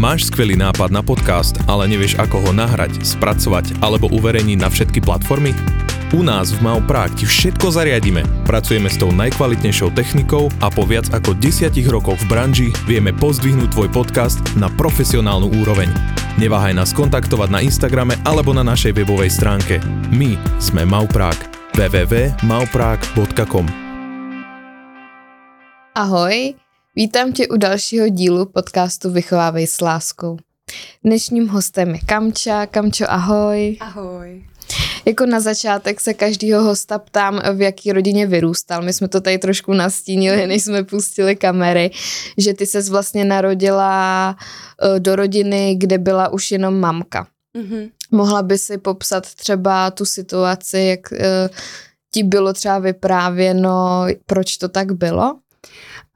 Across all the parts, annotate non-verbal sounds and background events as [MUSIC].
Máš skvelý nápad na podcast, ale nevieš ako ho nahrať, spracovať alebo uverejniť na všetky platformy? U nás v Mau Prague ti všetko zariadíme. Pracujeme s tou najkvalitnejšou technikou a po viac ako 10 rokoch v branži vieme pozdvihnúť tvoj podcast na profesionálnu úroveň. Neváhaj nás kontaktovať na Instagrame alebo na našej webovej stránke. My sme Mau Prague. www.mauprague.com Ahoj, vítám tě u dalšího dílu podcastu Vychovávej s láskou. Dnešním hostem je Kamča. Kamčo, ahoj. Ahoj. Jako na začátek se každýho hosta ptám, v jaký rodině vyrůstal. My jsme to tady trošku nastínili, než jsme pustili kamery, že ty ses vlastně narodila eh, do rodiny, kde byla už jenom mamka. Mm-hmm. Mohla by si popsat třeba tu situaci, jak eh, ti bylo třeba vyprávěno, proč to tak bylo?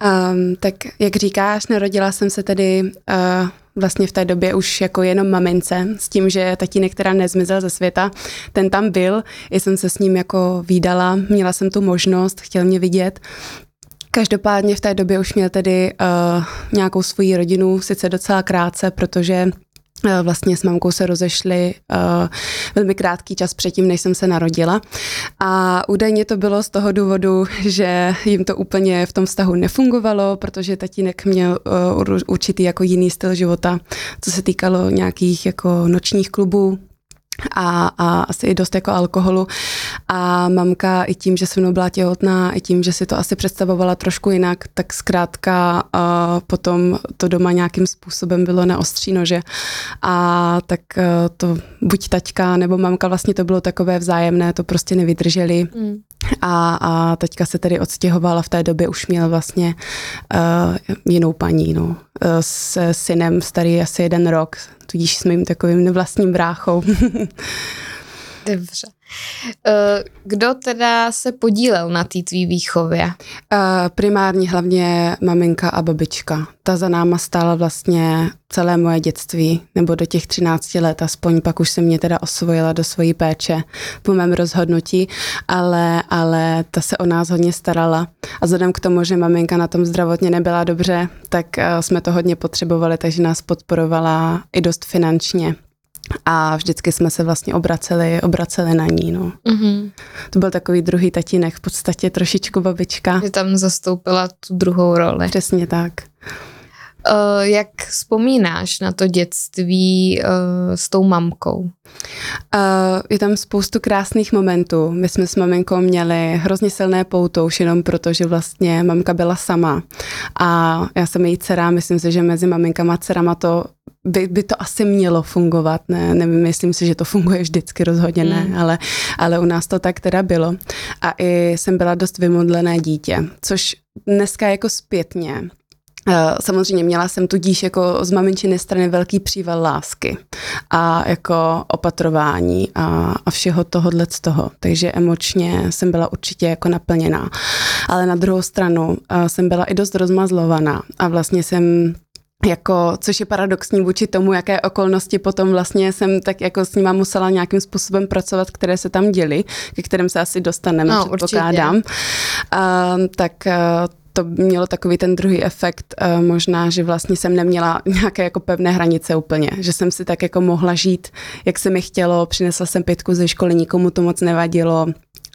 Um, tak jak říkáš, narodila jsem se tedy uh, vlastně v té době už jako jenom mamince, s tím, že tatínek teda nezmizel ze světa, ten tam byl, já jsem se s ním jako výdala, měla jsem tu možnost, chtěl mě vidět, Každopádně v té době už měl tedy uh, nějakou svoji rodinu, sice docela krátce, protože vlastně s mamkou se rozešli uh, velmi krátký čas předtím, než jsem se narodila. A údajně to bylo z toho důvodu, že jim to úplně v tom vztahu nefungovalo, protože tatínek měl uh, určitý jako jiný styl života, co se týkalo nějakých jako nočních klubů, a, a asi i dost jako alkoholu. A mamka i tím, že se mnou byla těhotná, i tím, že si to asi představovala trošku jinak, tak zkrátka a potom to doma nějakým způsobem bylo na ostří nože. A tak to buď taťka nebo mamka, vlastně to bylo takové vzájemné, to prostě nevydrželi. Mm. A, a teďka se tedy odstěhovala, v té době už měl vlastně uh, jinou paní, no, uh, s synem starý asi jeden rok, tudíž s mým takovým nevlastním bráchou. [LAUGHS] Dobře. Eh, kdo teda se podílel na té tvý výchově? Eh, primárně hlavně maminka a babička. Ta za náma stála vlastně celé moje dětství, nebo do těch 13 let, aspoň pak už se mě teda osvojila do svojí péče po mém rozhodnutí, ale, ale ta se o nás hodně starala. A vzhledem k tomu, že maminka na tom zdravotně nebyla dobře, tak eh, jsme to hodně potřebovali, takže nás podporovala i dost finančně a vždycky jsme se vlastně obraceli, obraceli na ní. No. Mm-hmm. To byl takový druhý tatínek, v podstatě trošičku babička. Že tam zastoupila tu druhou roli. Přesně tak. Uh, jak vzpomínáš na to dětství uh, s tou mamkou? Uh, je tam spoustu krásných momentů. My jsme s maminkou měli hrozně silné pouto, už jenom proto, že vlastně mamka byla sama. A já jsem její dcera, myslím si, že mezi maminkama a dcerama to by, by to asi mělo fungovat, ne, nevím, myslím si, že to funguje vždycky, rozhodně ne, mm. ale, ale u nás to tak teda bylo. A i jsem byla dost vymodlené dítě, což dneska jako zpětně eh, Samozřejmě měla jsem tudíž jako z maminčiny strany velký příval lásky a jako opatrování a, a všeho tohohle z toho. Takže emočně jsem byla určitě jako naplněná. Ale na druhou stranu uh, jsem byla i dost rozmazlovaná a vlastně jsem jako, což je paradoxní vůči tomu, jaké okolnosti potom vlastně jsem tak jako s nima musela nějakým způsobem pracovat, které se tam děly, ke kterým se asi dostaneme, no, předpokládám. Uh, tak uh, to mělo takový ten druhý efekt, uh, možná, že vlastně jsem neměla nějaké jako pevné hranice úplně, že jsem si tak jako mohla žít, jak se mi chtělo, přinesla jsem pětku ze školy, nikomu to moc nevadilo,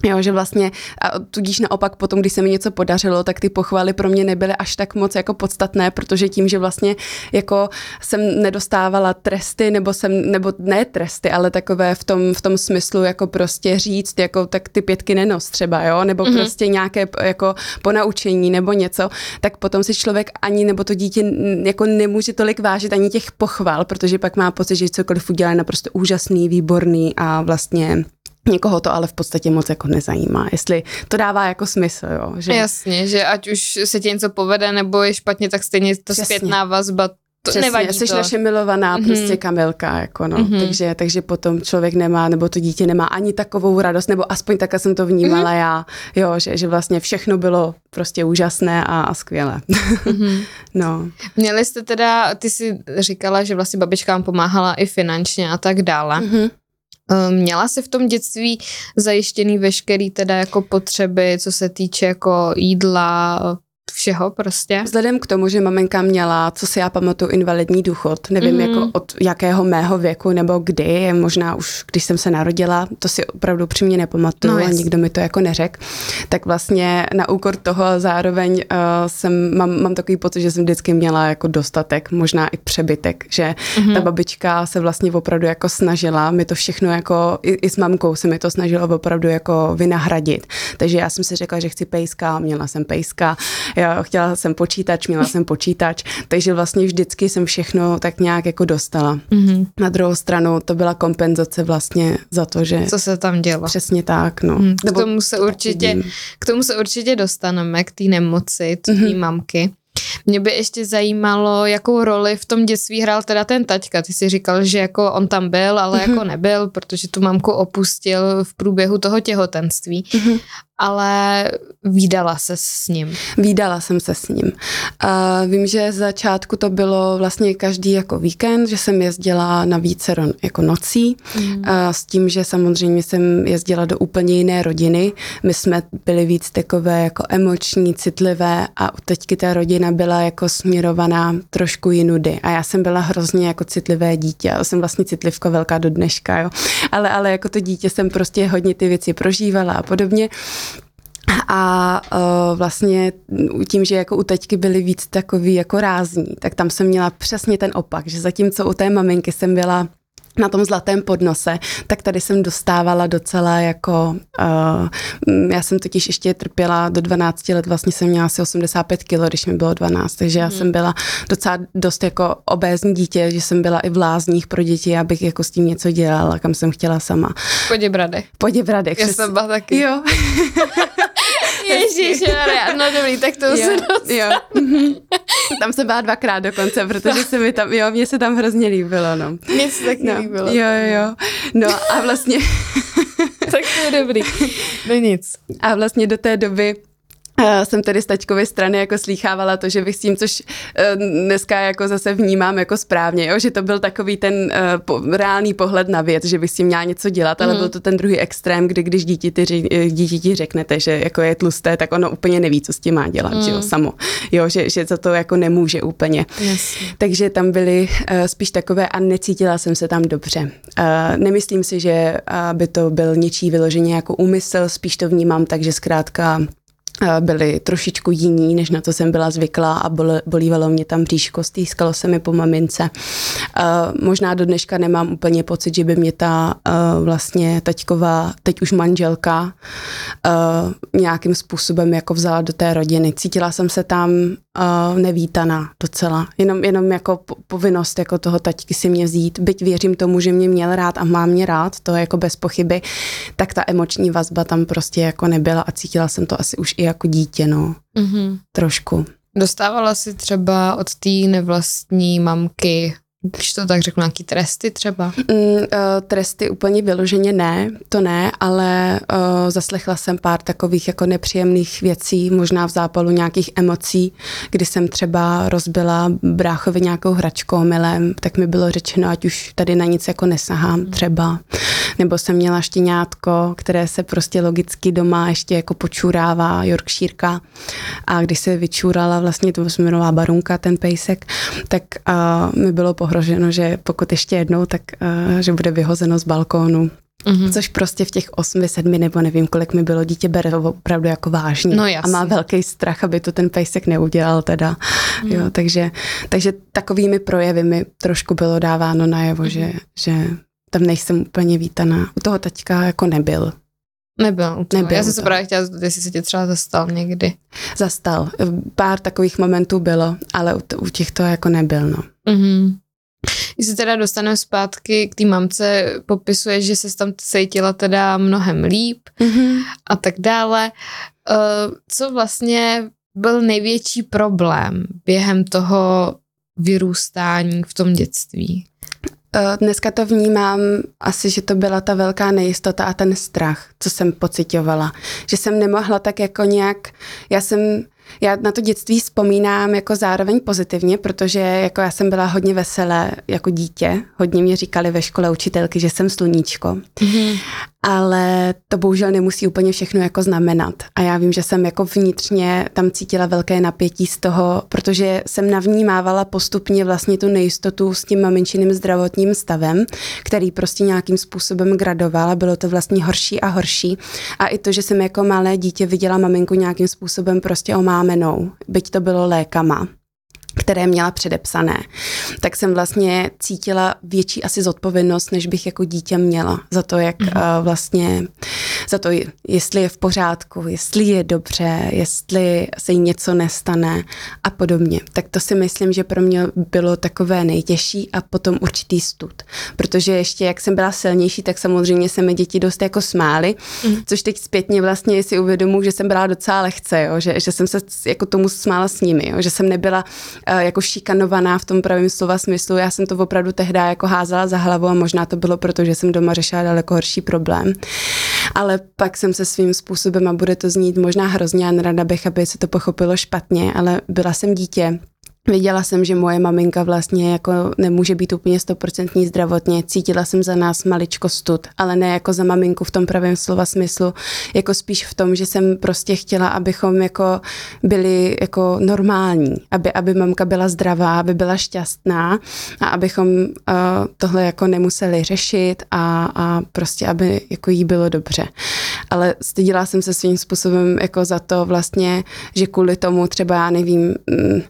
Jo, že vlastně, a tudíž naopak potom, když se mi něco podařilo, tak ty pochvaly pro mě nebyly až tak moc jako podstatné, protože tím, že vlastně jako jsem nedostávala tresty, nebo jsem, nebo ne tresty, ale takové v tom, v tom smyslu jako prostě říct, jako tak ty pětky nenos třeba, jo, nebo mm-hmm. prostě nějaké jako ponaučení nebo něco, tak potom si člověk ani, nebo to dítě jako nemůže tolik vážit ani těch pochval, protože pak má pocit, že cokoliv udělá naprosto úžasný, výborný a vlastně Někoho to ale v podstatě moc jako nezajímá, jestli to dává jako smysl, jo. Že... Jasně, že ať už se ti něco povede nebo je špatně, tak stejně to Přesně. zpětná vazba to Přesně, nevadí jsi to. naše milovaná mm-hmm. prostě kamilka, jako no. Mm-hmm. Takže, takže potom člověk nemá, nebo to dítě nemá ani takovou radost, nebo aspoň tak jsem to vnímala mm-hmm. já, jo, že, že vlastně všechno bylo prostě úžasné a, a skvělé. Mm-hmm. [LAUGHS] no. Měli jste teda, ty jsi říkala, že vlastně babička vám pomáhala i finančně a tak dále. Mm-hmm. Ehm, měla jsi v tom dětství zajištěný veškerý teda jako potřeby, co se týče jako jídla, všeho prostě. Vzhledem k tomu, že maminka měla, co si já pamatuju, invalidní důchod, nevím mm. jako od jakého mého věku nebo kdy, možná už když jsem se narodila, to si opravdu přímě nepamatuju no, a nikdo mi to jako neřekl, tak vlastně na úkor toho zároveň uh, jsem, mám, mám takový pocit, že jsem vždycky měla jako dostatek, možná i přebytek, že mm. ta babička se vlastně opravdu jako snažila mi to všechno jako, i, i s mamkou se mi to snažila opravdu jako vynahradit. Takže já jsem si řekla, že chci pejska, měla jsem pejska, chtěla jsem počítač, měla jsem počítač, takže vlastně vždycky jsem všechno tak nějak jako dostala. Mm-hmm. Na druhou stranu to byla kompenzace vlastně za to, že... Co se tam dělo. Přesně tak, no. Mm, k tomu se určitě, k tomu se určitě dostaneme, k té nemoci, té mm-hmm. mamky. Mě by ještě zajímalo, jakou roli v tom dětství hrál teda ten taťka. Ty jsi říkal, že jako on tam byl, ale mm-hmm. jako nebyl, protože tu mamku opustil v průběhu toho těhotenství. Mm-hmm ale výdala se s ním. Výdala jsem se s ním. A vím, že z začátku to bylo vlastně každý jako víkend, že jsem jezdila na více jako nocí, mm. a s tím, že samozřejmě jsem jezdila do úplně jiné rodiny. My jsme byli víc takové jako emoční, citlivé a teďky ta rodina byla jako směrovaná trošku jinudy. A já jsem byla hrozně jako citlivé dítě. Já jsem vlastně citlivka velká do dneška, jo. Ale, ale jako to dítě jsem prostě hodně ty věci prožívala a podobně. A uh, vlastně tím, že jako u teďky byly víc takový jako rázní, tak tam jsem měla přesně ten opak, že zatímco u té maminky jsem byla na tom zlatém podnose, tak tady jsem dostávala docela jako, uh, já jsem totiž ještě trpěla do 12 let, vlastně jsem měla asi 85 kg, když mi bylo 12, takže já hmm. jsem byla docela dost jako obézní dítě, že jsem byla i v lázních pro děti, abych jako s tím něco dělala, kam jsem chtěla sama. V Poděbradech. V Poděbradech. Já jsem byla taky. Jo. [LAUGHS] Ježíš, no dobrý, tak to jo, se dostat. Jo. Tam jsem byla dvakrát dokonce, protože se mi tam, jo, mně se tam hrozně líbilo, no. Mně se taky no, líbilo. Jo, jo, no a vlastně... [LAUGHS] tak to je dobrý, no nic. A vlastně do té doby [LAUGHS] jsem tedy z tačkové strany jako slýchávala to, že bych s tím, což eh, dneska jako zase vnímám jako správně, jo? že to byl takový ten uh, po, reálný pohled na věc, že bych s tím měla něco dělat, ale mm. byl to ten druhý extrém, kdy když dítěti, eh, dítěti řeknete, že jako je tlusté, tak ono úplně neví, co s tím má dělat, mm. že jo, mm. samo. Jo, že, že za to jako nemůže úplně. Yes. Takže tam byly uh, spíš takové a necítila jsem se tam dobře. Uh, nemyslím si, že by to byl něčí vyloženě jako úmysl, spíš to vnímám tak, že zkrátka byli trošičku jiní, než na to jsem byla zvyklá a bolívalo mě tam bříško, stýskalo se mi po mamince. Možná do dneška nemám úplně pocit, že by mě ta vlastně taťková, teď už manželka, nějakým způsobem jako vzala do té rodiny. Cítila jsem se tam nevítaná docela. Jenom, jenom jako povinnost jako toho taťky si mě vzít. Byť věřím tomu, že mě měl rád a má mě rád, to je jako bez pochyby, tak ta emoční vazba tam prostě jako nebyla a cítila jsem to asi už i jako dítě, no. Mm-hmm. Trošku. Dostávala si třeba od té nevlastní mamky když to tak řeknu, nějaký tresty třeba? Mm, uh, tresty úplně vyloženě ne, to ne, ale uh, zaslechla jsem pár takových jako nepříjemných věcí, možná v zápalu nějakých emocí, kdy jsem třeba rozbila bráchovi nějakou hračku milem, tak mi bylo řečeno, ať už tady na nic jako nesahám hmm. třeba. Nebo jsem měla štěňátko, které se prostě logicky doma ještě jako počurává, Yorkshireka. A když se vyčurala vlastně, to se Barunka, ten pejsek, tak uh, mi bylo ohroženo, že pokud ještě jednou, tak uh, že bude vyhozeno z balkónu. Mm-hmm. Což prostě v těch 8, 7 nebo nevím, kolik mi bylo, dítě bere opravdu jako vážně. No, a má velký strach, aby to ten pejsek neudělal teda. Mm. Jo, takže, takže takovými projevy mi trošku bylo dáváno najevo, mm. že, že tam nejsem úplně vítaná. U toho taťka jako nebyl. Nebyl. Nebyl Já jsem se právě chtěla jestli se tě třeba zastal někdy. Zastal. Pár takových momentů bylo, ale u, u těchto jako nebyl, no. Mm-hmm. Když se teda dostaneme zpátky k té mamce, popisuje, že se tam cítila teda mnohem líp mm-hmm. a tak dále. Uh, co vlastně byl největší problém během toho vyrůstání v tom dětství? Eh, dneska to vnímám asi, že to byla ta velká nejistota a ten strach, co jsem pocitovala. Že jsem nemohla tak jako nějak, já jsem já na to dětství vzpomínám jako zároveň pozitivně, protože jako já jsem byla hodně veselé jako dítě. Hodně mě říkali ve škole učitelky, že jsem sluníčko. Mm-hmm. Ale to bohužel nemusí úplně všechno jako znamenat. A já vím, že jsem jako vnitřně tam cítila velké napětí z toho, protože jsem navnímávala postupně vlastně tu nejistotu s tím maminčiným zdravotním stavem, který prostě nějakým způsobem gradoval a bylo to vlastně horší a horší. A i to, že jsem jako malé dítě viděla maminku nějakým způsobem prostě omámenou, byť to bylo lékama které měla předepsané, tak jsem vlastně cítila větší asi zodpovědnost, než bych jako dítě měla za to, jak mm-hmm. vlastně, za to, jestli je v pořádku, jestli je dobře, jestli se jí něco nestane a podobně. Tak to si myslím, že pro mě bylo takové nejtěžší a potom určitý stud. Protože ještě jak jsem byla silnější, tak samozřejmě se mi děti dost jako smály, mm. což teď zpětně vlastně si uvědomuji, že jsem byla docela lehce, jo, že, že jsem se jako tomu smála s nimi, jo, že jsem nebyla jako šikanovaná v tom pravém slova smyslu. Já jsem to opravdu tehdy jako házela za hlavu a možná to bylo proto, že jsem doma řešila daleko horší problém. Ale pak jsem se svým způsobem, a bude to znít možná hrozně a nerada bych, aby se to pochopilo špatně, ale byla jsem dítě, Viděla jsem, že moje maminka vlastně jako nemůže být úplně stoprocentní zdravotně. Cítila jsem za nás maličko stud, ale ne jako za maminku v tom pravém slova smyslu, jako spíš v tom, že jsem prostě chtěla, abychom jako byli jako normální, aby, aby mamka byla zdravá, aby byla šťastná a abychom uh, tohle jako nemuseli řešit a, a prostě, aby jako jí bylo dobře. Ale stydila jsem se svým způsobem jako za to vlastně, že kvůli tomu třeba já nevím, mm,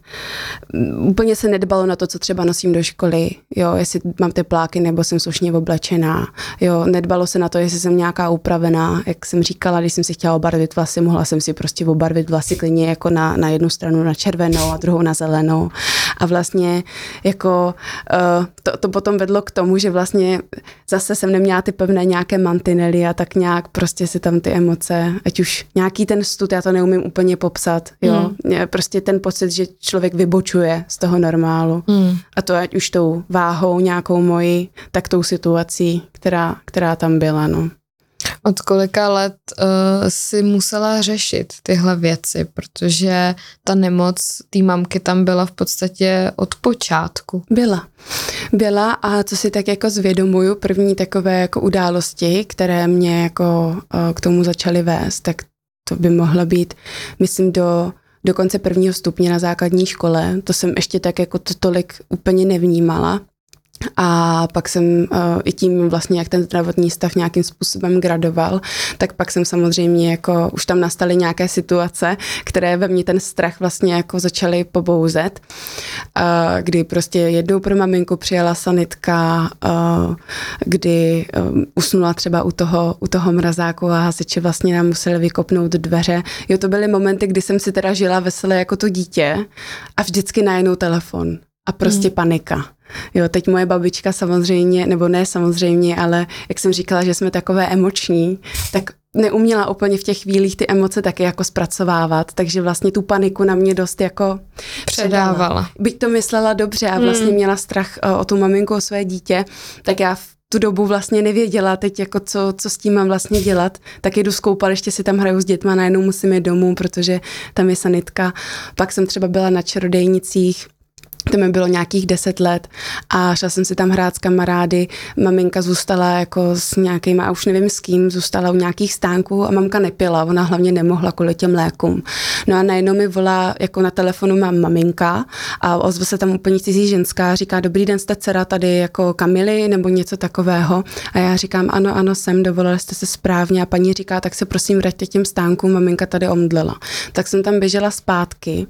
úplně se nedbalo na to, co třeba nosím do školy, jo, jestli mám tepláky nebo jsem slušně oblečená, jo, nedbalo se na to, jestli jsem nějaká upravená, jak jsem říkala, když jsem si chtěla obarvit vlasy, mohla jsem si prostě obarvit vlasy klidně jako na, na jednu stranu na červenou a druhou na zelenou a vlastně jako uh, to, to potom vedlo k tomu, že vlastně zase jsem neměla ty pevné nějaké mantinely a tak nějak prostě si tam ty emoce, ať už nějaký ten stud, já to neumím úplně popsat, jo, mm. prostě ten pocit, že člověk vybočuje vybočuje z toho normálu. Hmm. A to ať už tou váhou nějakou mojí, tak tou situací, která, která tam byla. No. Od kolika let uh, si musela řešit tyhle věci, protože ta nemoc té mamky tam byla v podstatě od počátku. Byla. Byla a co si tak jako zvědomuju, první takové jako události, které mě jako uh, k tomu začaly vést, tak to by mohla být, myslím, do do konce prvního stupně na základní škole. To jsem ještě tak jako to tolik úplně nevnímala. A pak jsem uh, i tím vlastně, jak ten zdravotní stav nějakým způsobem gradoval, tak pak jsem samozřejmě jako, už tam nastaly nějaké situace, které ve mně ten strach vlastně jako začaly pobouzet, uh, kdy prostě jednou pro maminku přijela sanitka, uh, kdy uh, usnula třeba u toho, u toho mrazáku a hasiči vlastně nám museli vykopnout dveře. Jo, to byly momenty, kdy jsem si teda žila veselé jako to dítě a vždycky najednou telefon a prostě hmm. panika. Jo, teď moje babička samozřejmě, nebo ne samozřejmě, ale jak jsem říkala, že jsme takové emoční, tak neuměla úplně v těch chvílích ty emoce taky jako zpracovávat, takže vlastně tu paniku na mě dost jako předávala. předávala. Byť to myslela dobře a vlastně hmm. měla strach o, o tu maminku, o své dítě, tak já v tu dobu vlastně nevěděla teď, jako co, co s tím mám vlastně dělat, tak jdu zkoupat, ještě si tam hraju s dětma, najednou musím jít domů, protože tam je sanitka. Pak jsem třeba byla na čarodejnicích, to mi bylo nějakých deset let a šla jsem si tam hrát s kamarády, maminka zůstala jako s a už nevím s kým, zůstala u nějakých stánků a mamka nepila, ona hlavně nemohla kvůli těm lékům. No a najednou mi volá, jako na telefonu mám maminka a ozve se tam úplně cizí ženská, říká, dobrý den, jste dcera tady jako Kamily nebo něco takového. A já říkám, ano, ano, jsem, dovolili jste se správně a paní říká, tak se prosím vraťte těm stánkům, maminka tady omdlela. Tak jsem tam běžela zpátky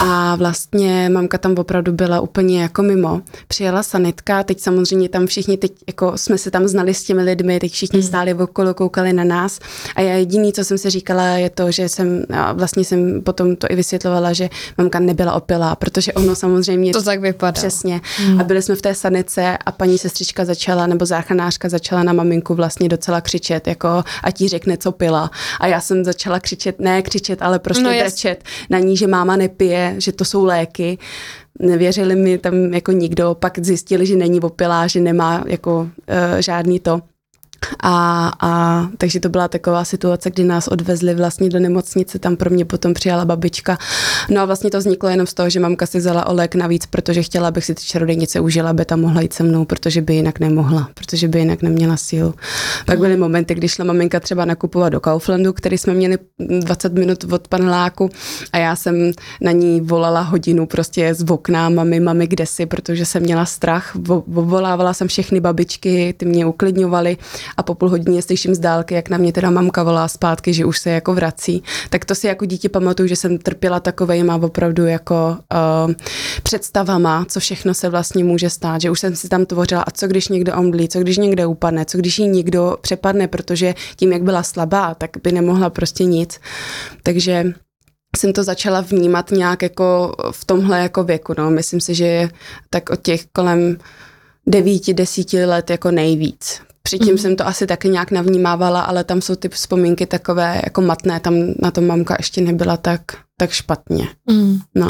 a vlastně mamka tam opravdu opravdu byla úplně jako mimo. Přijela sanitka, teď samozřejmě tam všichni, teď jako jsme se tam znali s těmi lidmi, teď všichni mm. stáli okolo, koukali na nás a já jediný, co jsem se říkala, je to, že jsem, vlastně jsem potom to i vysvětlovala, že mamka nebyla opilá, protože ono samozřejmě... To tak vypadá. Přesně. Mm. A byli jsme v té sanice a paní sestřička začala, nebo záchranářka začala na maminku vlastně docela křičet, jako a ti řekne, co pila. A já jsem začala křičet, ne křičet, ale prostě no, brečet na ní, že máma nepije, že to jsou léky nevěřili mi tam jako nikdo, pak zjistili, že není opilá, že nemá jako uh, žádný to. A, a takže to byla taková situace, kdy nás odvezli vlastně do nemocnice, tam pro mě potom přijala babička. No a vlastně to vzniklo jenom z toho, že mamka si vzala olek navíc, protože chtěla, abych si ty čarodejnice užila, aby tam mohla jít se mnou, protože by jinak nemohla, protože by jinak neměla sílu. Pak byly momenty, kdy šla maminka třeba nakupovat do Kauflandu, který jsme měli 20 minut od paneláku a já jsem na ní volala hodinu prostě z okna, mami, mami, kde si, protože jsem měla strach, volávala jsem všechny babičky, ty mě uklidňovaly a po půl hodině slyším z dálky, jak na mě teda mamka volá zpátky, že už se jako vrací. Tak to si jako dítě pamatuju, že jsem trpěla takovejma opravdu jako uh, představama, co všechno se vlastně může stát, že už jsem si tam tvořila a co když někdo omdlí, co když někde upadne, co když jí někdo přepadne, protože tím, jak byla slabá, tak by nemohla prostě nic. Takže jsem to začala vnímat nějak jako v tomhle jako věku, no. Myslím si, že tak od těch kolem devíti, desíti let jako nejvíc. Předtím mm. jsem to asi taky nějak navnímávala, ale tam jsou ty vzpomínky takové jako matné, tam na to mamka ještě nebyla tak, tak špatně. Mm. No.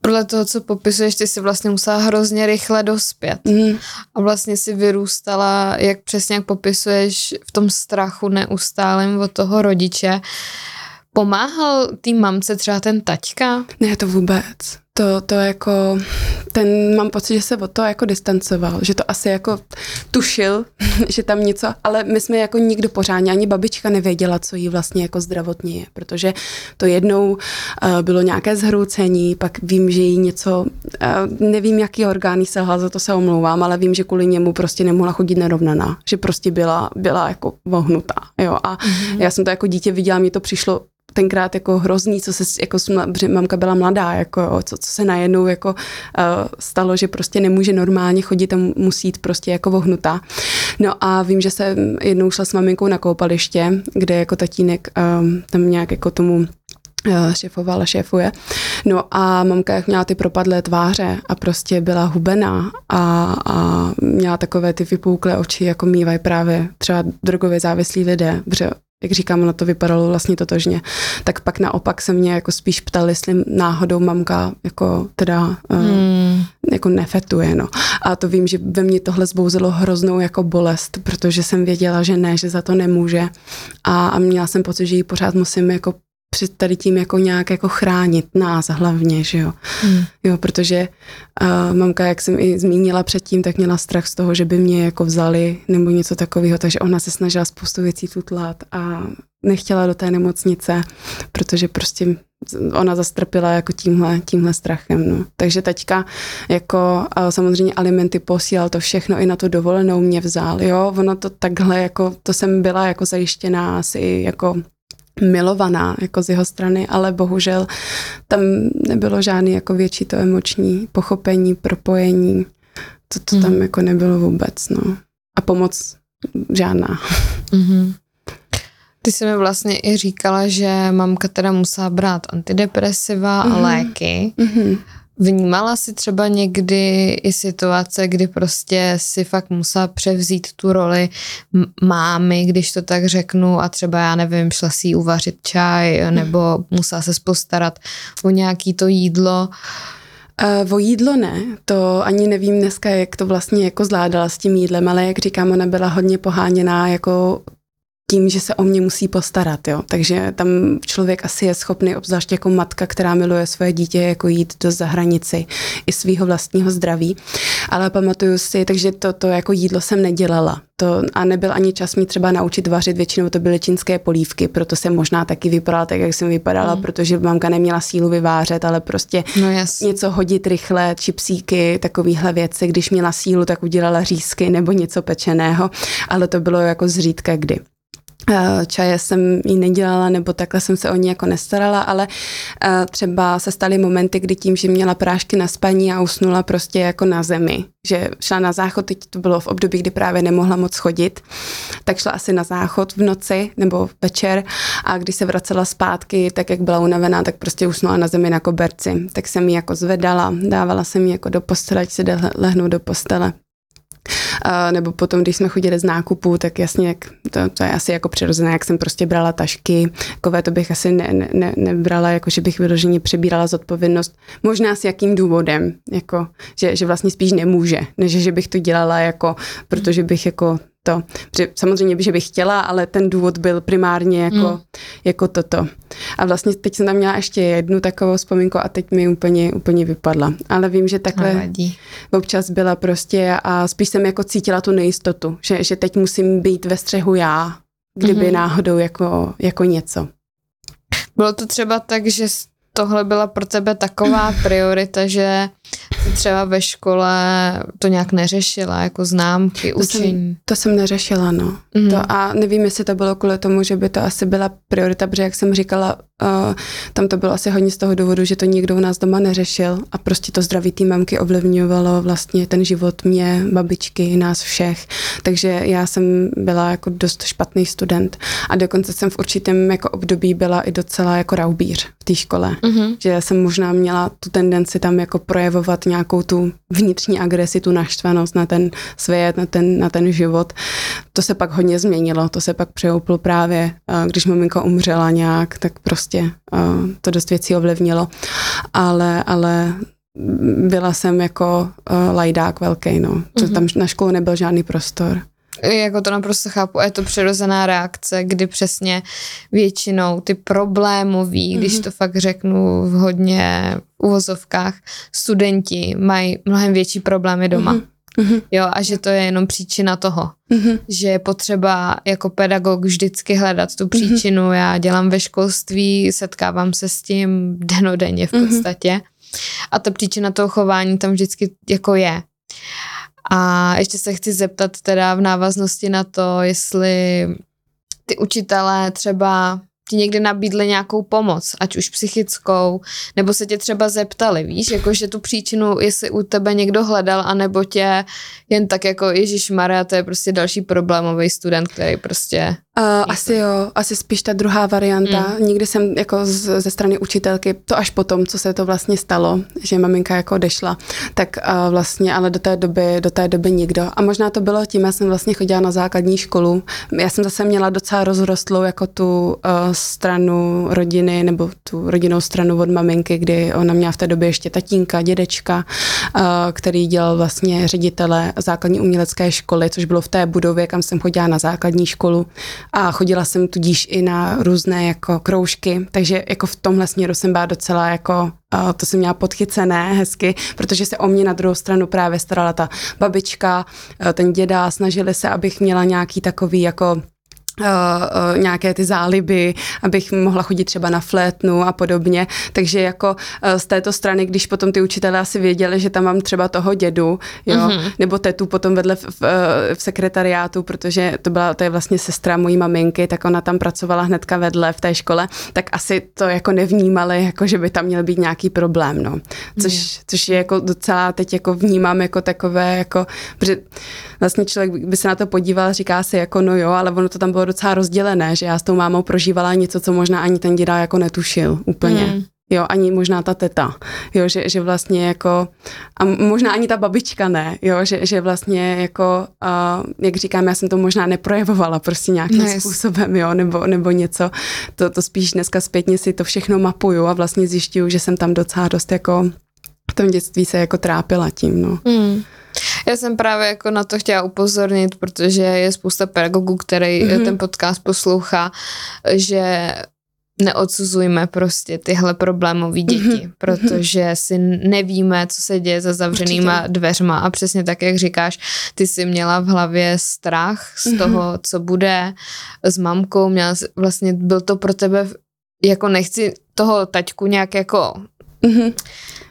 Podle toho, co popisuješ, ty si vlastně musela hrozně rychle dospět. Mm. A vlastně si vyrůstala, jak přesně jak popisuješ, v tom strachu neustálém od toho rodiče. Pomáhal tým mamce třeba ten taťka? Ne, to vůbec to, to jako, ten mám pocit, že se od toho jako distancoval, že to asi jako tušil, [LAUGHS] že tam něco, ale my jsme jako nikdo pořádně, ani babička nevěděla, co jí vlastně jako zdravotně je, protože to jednou uh, bylo nějaké zhroucení, pak vím, že jí něco, uh, nevím, jaký orgány selhal, za to se omlouvám, ale vím, že kvůli němu prostě nemohla chodit nerovnaná, že prostě byla, byla jako vohnutá, jo, a mm-hmm. já jsem to jako dítě viděla, mi to přišlo tenkrát jako hrozný, co se, jako mamka byla mladá, jako, co, co se najednou jako uh, stalo, že prostě nemůže normálně chodit a musí jít prostě jako vohnutá. No a vím, že se jednou šla s maminkou na koupaliště, kde jako tatínek um, tam nějak jako tomu eh, šéfovala, šéfuje. No a mamka jak měla ty propadlé tváře a prostě byla hubená a, a měla takové ty vypouklé oči, jako mývají právě třeba drogově závislí lidé, protože jak říkám, ono to vypadalo vlastně totožně, tak pak naopak se mě jako spíš ptal, jestli náhodou mamka jako teda eh, hmm. jako nefetuje, no. A to vím, že ve mně tohle zbouzelo hroznou jako bolest, protože jsem věděla, že ne, že za to nemůže a, a měla jsem pocit, že ji pořád musím jako před tady tím jako nějak jako chránit nás hlavně, že jo. Hmm. Jo, protože uh, mamka, jak jsem i zmínila předtím, tak měla strach z toho, že by mě jako vzali nebo něco takového, takže ona se snažila spoustu věcí tutlat a nechtěla do té nemocnice, protože prostě ona zastrpila jako tímhle, tímhle strachem. No. Takže teďka jako samozřejmě alimenty posílal to všechno i na tu dovolenou mě vzal, jo, ono to takhle jako, to jsem byla jako zajištěná asi jako milovaná jako z jeho strany, ale bohužel tam nebylo žádný jako větší to emoční pochopení, propojení. To, to mm. tam mhm. jako nebylo vůbec, no. A pomoc žádná. Mm-hmm. [LAUGHS] Ty jsi mi vlastně i říkala, že mamka teda musela brát antidepresiva mm-hmm. a mhm. léky. Mm-hmm. Vnímala si třeba někdy i situace, kdy prostě si fakt musela převzít tu roli mámy, když to tak řeknu a třeba já nevím, šla si uvařit čaj nebo musela se postarat o nějaký to jídlo. Uh, o jídlo ne, to ani nevím dneska, jak to vlastně jako zvládala s tím jídlem, ale jak říkám, ona byla hodně poháněná jako tím, že se o mě musí postarat, jo. Takže tam člověk asi je schopný, obzvlášť jako matka, která miluje svoje dítě, jako jít do zahranici i svého vlastního zdraví. Ale pamatuju si, takže to, to jako jídlo jsem nedělala. To, a nebyl ani čas mi třeba naučit vařit, většinou to byly čínské polívky, proto jsem možná taky vypadala tak, jak jsem vypadala, mm. protože mamka neměla sílu vyvářet, ale prostě no něco hodit rychle, čipsíky, takovýhle věci, když měla sílu, tak udělala řízky nebo něco pečeného, ale to bylo jako zřídka kdy. Eh, čaje jsem jí nedělala, nebo takhle jsem se o ní jako nestarala, ale eh, třeba se staly momenty, kdy tím, že měla prášky na spaní a usnula prostě jako na zemi, že šla na záchod, teď to bylo v období, kdy právě nemohla moc chodit, tak šla asi na záchod v noci nebo večer a když se vracela zpátky, tak jak byla unavená, tak prostě usnula na zemi na koberci. Tak jsem ji jako zvedala, dávala jsem ji jako do postele, ať se lehnout do postele. Nebo potom, když jsme chodili z nákupu, tak jasně, to, to je asi jako přirozené, jak jsem prostě brala tašky, takové to bych asi ne, ne, nebrala, jako že bych vyloženě přebírala zodpovědnost. Možná s jakým důvodem, jako, že, že vlastně spíš nemůže, než že bych to dělala jako, protože bych jako to. Protože samozřejmě, že bych chtěla, ale ten důvod byl primárně jako, mm. jako toto. A vlastně teď jsem tam měla ještě jednu takovou vzpomínku a teď mi úplně, úplně vypadla. Ale vím, že takhle Nevadí. občas byla prostě a spíš jsem jako cítila tu nejistotu, že, že teď musím být ve střehu já, kdyby mm-hmm. náhodou jako, jako něco. Bylo to třeba tak, že tohle byla pro tebe taková priorita, že třeba ve škole to nějak neřešila, jako známky, To učení. jsem, to jsem neřešila, no. Mhm. To, a nevím, jestli to bylo kvůli tomu, že by to asi byla priorita, protože jak jsem říkala, uh, tam to bylo asi hodně z toho důvodu, že to nikdo u nás doma neřešil a prostě to zdraví té mamky ovlivňovalo vlastně ten život mě, babičky, nás všech. Takže já jsem byla jako dost špatný student a dokonce jsem v určitém jako období byla i docela jako raubíř v té škole. Mhm. Že jsem možná měla tu tendenci tam jako projevovat nějakou tu vnitřní agresi, tu naštvanost na ten svět, na ten, na ten život. To se pak hodně změnilo, to se pak přehouplo právě, eh, když maminka umřela nějak, tak prostě eh, to dost věcí ovlivnilo. Ale, ale byla jsem jako uh, lajdák velký, no. Mm-hmm. Tam na školu nebyl žádný prostor. Jako to naprosto chápu, a je to přirozená reakce, kdy přesně většinou ty problémoví, mm-hmm. když to fakt řeknu v hodně uvozovkách, studenti mají mnohem větší problémy doma. Mm-hmm. Mm-hmm. Jo, a že to je jenom příčina toho, Mm-hmm. že je potřeba jako pedagog vždycky hledat tu příčinu. Mm-hmm. Já dělám ve školství, setkávám se s tím denodenně v podstatě. Mm-hmm. A ta příčina toho chování tam vždycky jako je. A ještě se chci zeptat teda v návaznosti na to, jestli ty učitelé třeba ti někdy nabídli nějakou pomoc, ať už psychickou, nebo se tě třeba zeptali, víš, jako že tu příčinu, jestli u tebe někdo hledal, anebo tě jen tak jako Ježíš Maria, to je prostě další problémový student, který prostě... Uh, asi jo, asi spíš ta druhá varianta. Mm. Nikdy jsem jako z, ze strany učitelky, to až potom, co se to vlastně stalo, že maminka jako odešla, tak uh, vlastně, ale do té doby, do té doby nikdo. A možná to bylo tím, já jsem vlastně chodila na základní školu. Já jsem zase měla docela rozrostlou jako tu uh, stranu rodiny, nebo tu rodinnou stranu od maminky, kdy ona měla v té době ještě tatínka, dědečka, uh, který dělal vlastně ředitele základní umělecké školy, což bylo v té budově, kam jsem chodila na základní školu a chodila jsem tudíž i na různé jako kroužky, takže jako v tomhle směru jsem byla docela jako to jsem měla podchycené hezky, protože se o mě na druhou stranu právě starala ta babička, ten děda, snažili se, abych měla nějaký takový jako Uh, nějaké ty záliby, abych mohla chodit třeba na flétnu a podobně. Takže jako uh, z této strany, když potom ty učitelé asi věděli, že tam mám třeba toho dědu, jo, mm-hmm. nebo tetu potom vedle v, v, v sekretariátu, protože to byla, to je vlastně sestra mojí maminky, tak ona tam pracovala hnedka vedle v té škole, tak asi to jako nevnímali, jako že by tam měl být nějaký problém, no. Což, mm. což je jako docela teď jako vnímám jako takové, jako, protože vlastně člověk by se na to podíval říká si jako no jo, ale ono to tam bylo docela rozdělené, že já s tou mámou prožívala něco, co možná ani ten děda jako netušil úplně. Mm. Jo, ani možná ta teta, jo, že, že vlastně jako, a možná ani ta babička ne, jo, že, že vlastně jako, uh, jak říkám, já jsem to možná neprojevovala prostě nějakým Yes. způsobem, jo, nebo, nebo něco, to, to spíš dneska zpětně si to všechno mapuju a vlastně zjišťuju, že jsem tam docela dost jako v tom dětství se jako trápila tím, no. Hmm. Já jsem právě jako na to chtěla upozornit, protože je spousta pedagogů, který mm-hmm. ten podcast poslouchá, že neodsuzujme prostě tyhle problémové děti, mm-hmm. protože si nevíme, co se děje za zavřenýma Určitě. dveřma a přesně tak, jak říkáš, ty jsi měla v hlavě strach z Mhm. toho, co bude s mamkou, měla jsi, vlastně byl to pro tebe jako nechci toho taťku nějak jako Mm-hmm.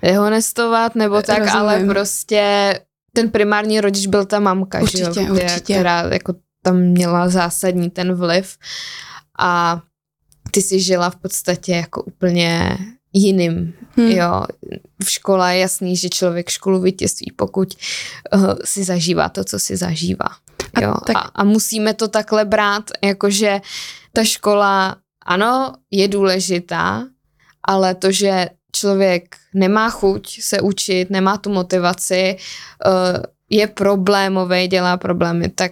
dehonestovat nebo tak, Rozumím. ale prostě ten primární rodič byl ta mamka, že jo, Určitě, která, určitě. která jako tam měla zásadní ten vliv a ty si žila v podstatě jako úplně jiným, Hmm. jo. V škole je jasný, že člověk školu vítězství, pokud uh, si zažívá to, co si zažívá. A Jo. tak- A, a musíme to takhle brát, jakože ta škola, ano, je důležitá, ale to, že člověk nemá chuť se učit, nemá tu motivaci, uh, je problémový, dělá problémy, tak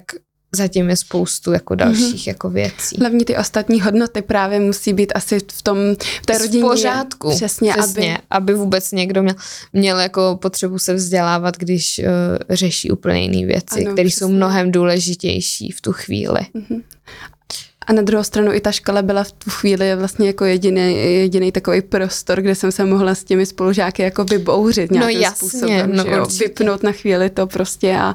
zatím je spoustu jako dalších mm-hmm. jako věcí. Hlavně ty ostatní hodnoty právě musí být asi v tom, v té rodině. V pořádku. Přesně, přesně aby... aby vůbec někdo měl, měl jako potřebu se vzdělávat, když uh, řeší úplně jiné věci, které jsou mnohem důležitější v tu chvíli. Mm-hmm. A na druhou stranu i ta škola byla v tu chvíli vlastně jako jediný, jediný takový prostor, kde jsem se mohla s těmi spolužáky jako vybouřit no nějakým no jasně, způsobem, no že jo, vypnout na chvíli to prostě a,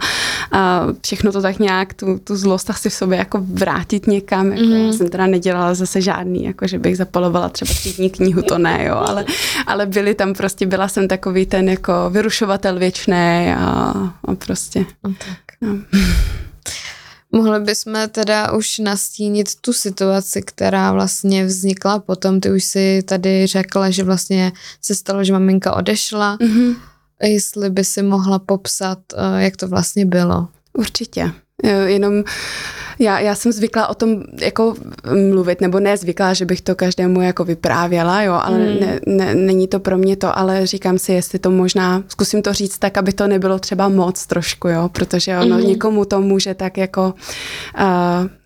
a všechno to tak nějak, tu, tu zlost asi v sobě jako vrátit někam. Jako mm. Já jsem teda nedělala zase žádný, jako že bych zapalovala třeba třídní knihu, to ne, jo, ale, ale byli tam prostě, byla jsem takový ten jako vyrušovatel věčný a, a prostě. No, tak. No. Mohli bychom teda už nastínit tu situaci, která vlastně vznikla potom. Ty už si tady řekla, že vlastně se stalo, že maminka odešla. Mm-hmm. Jestli by si mohla popsat, eh, jak to vlastně bylo. Určitě. Jenom já, já jsem zvykla o tom jako mluvit, nebo ne zvykla, že bych to každému jako vyprávěla, jo, ale mm. ne, ne, není to pro mě to, ale říkám si, jestli to možná, zkusím to říct tak, aby to nebylo třeba moc trošku, jo, protože ono mm. někomu to může tak jako, uh,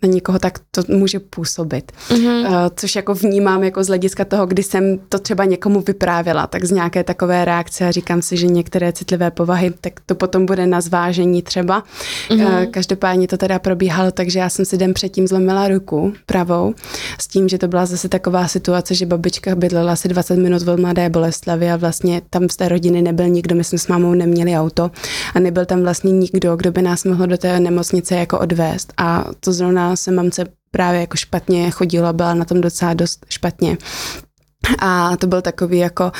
na někoho tak to může působit. Mm. Uh, což jako vnímám jako z hlediska toho, kdy jsem to třeba někomu vyprávěla, tak z nějaké takové reakce a říkám si, že některé citlivé povahy, tak to potom bude na zvážení třeba. Mm. Uh, každopádně to teda probíhalo, takže já jsem si den předtím zlomila ruku pravou s tím, že to byla zase taková situace, že babička bydlela asi 20 minut od Mladé Boleslavy a vlastně tam z té rodiny nebyl nikdo, my jsme s mámou neměli auto a nebyl tam vlastně nikdo, kdo by nás mohl do té nemocnice jako odvést a to zrovna se mamce právě jako špatně chodila, byla na tom docela dost špatně. A to byl takový jako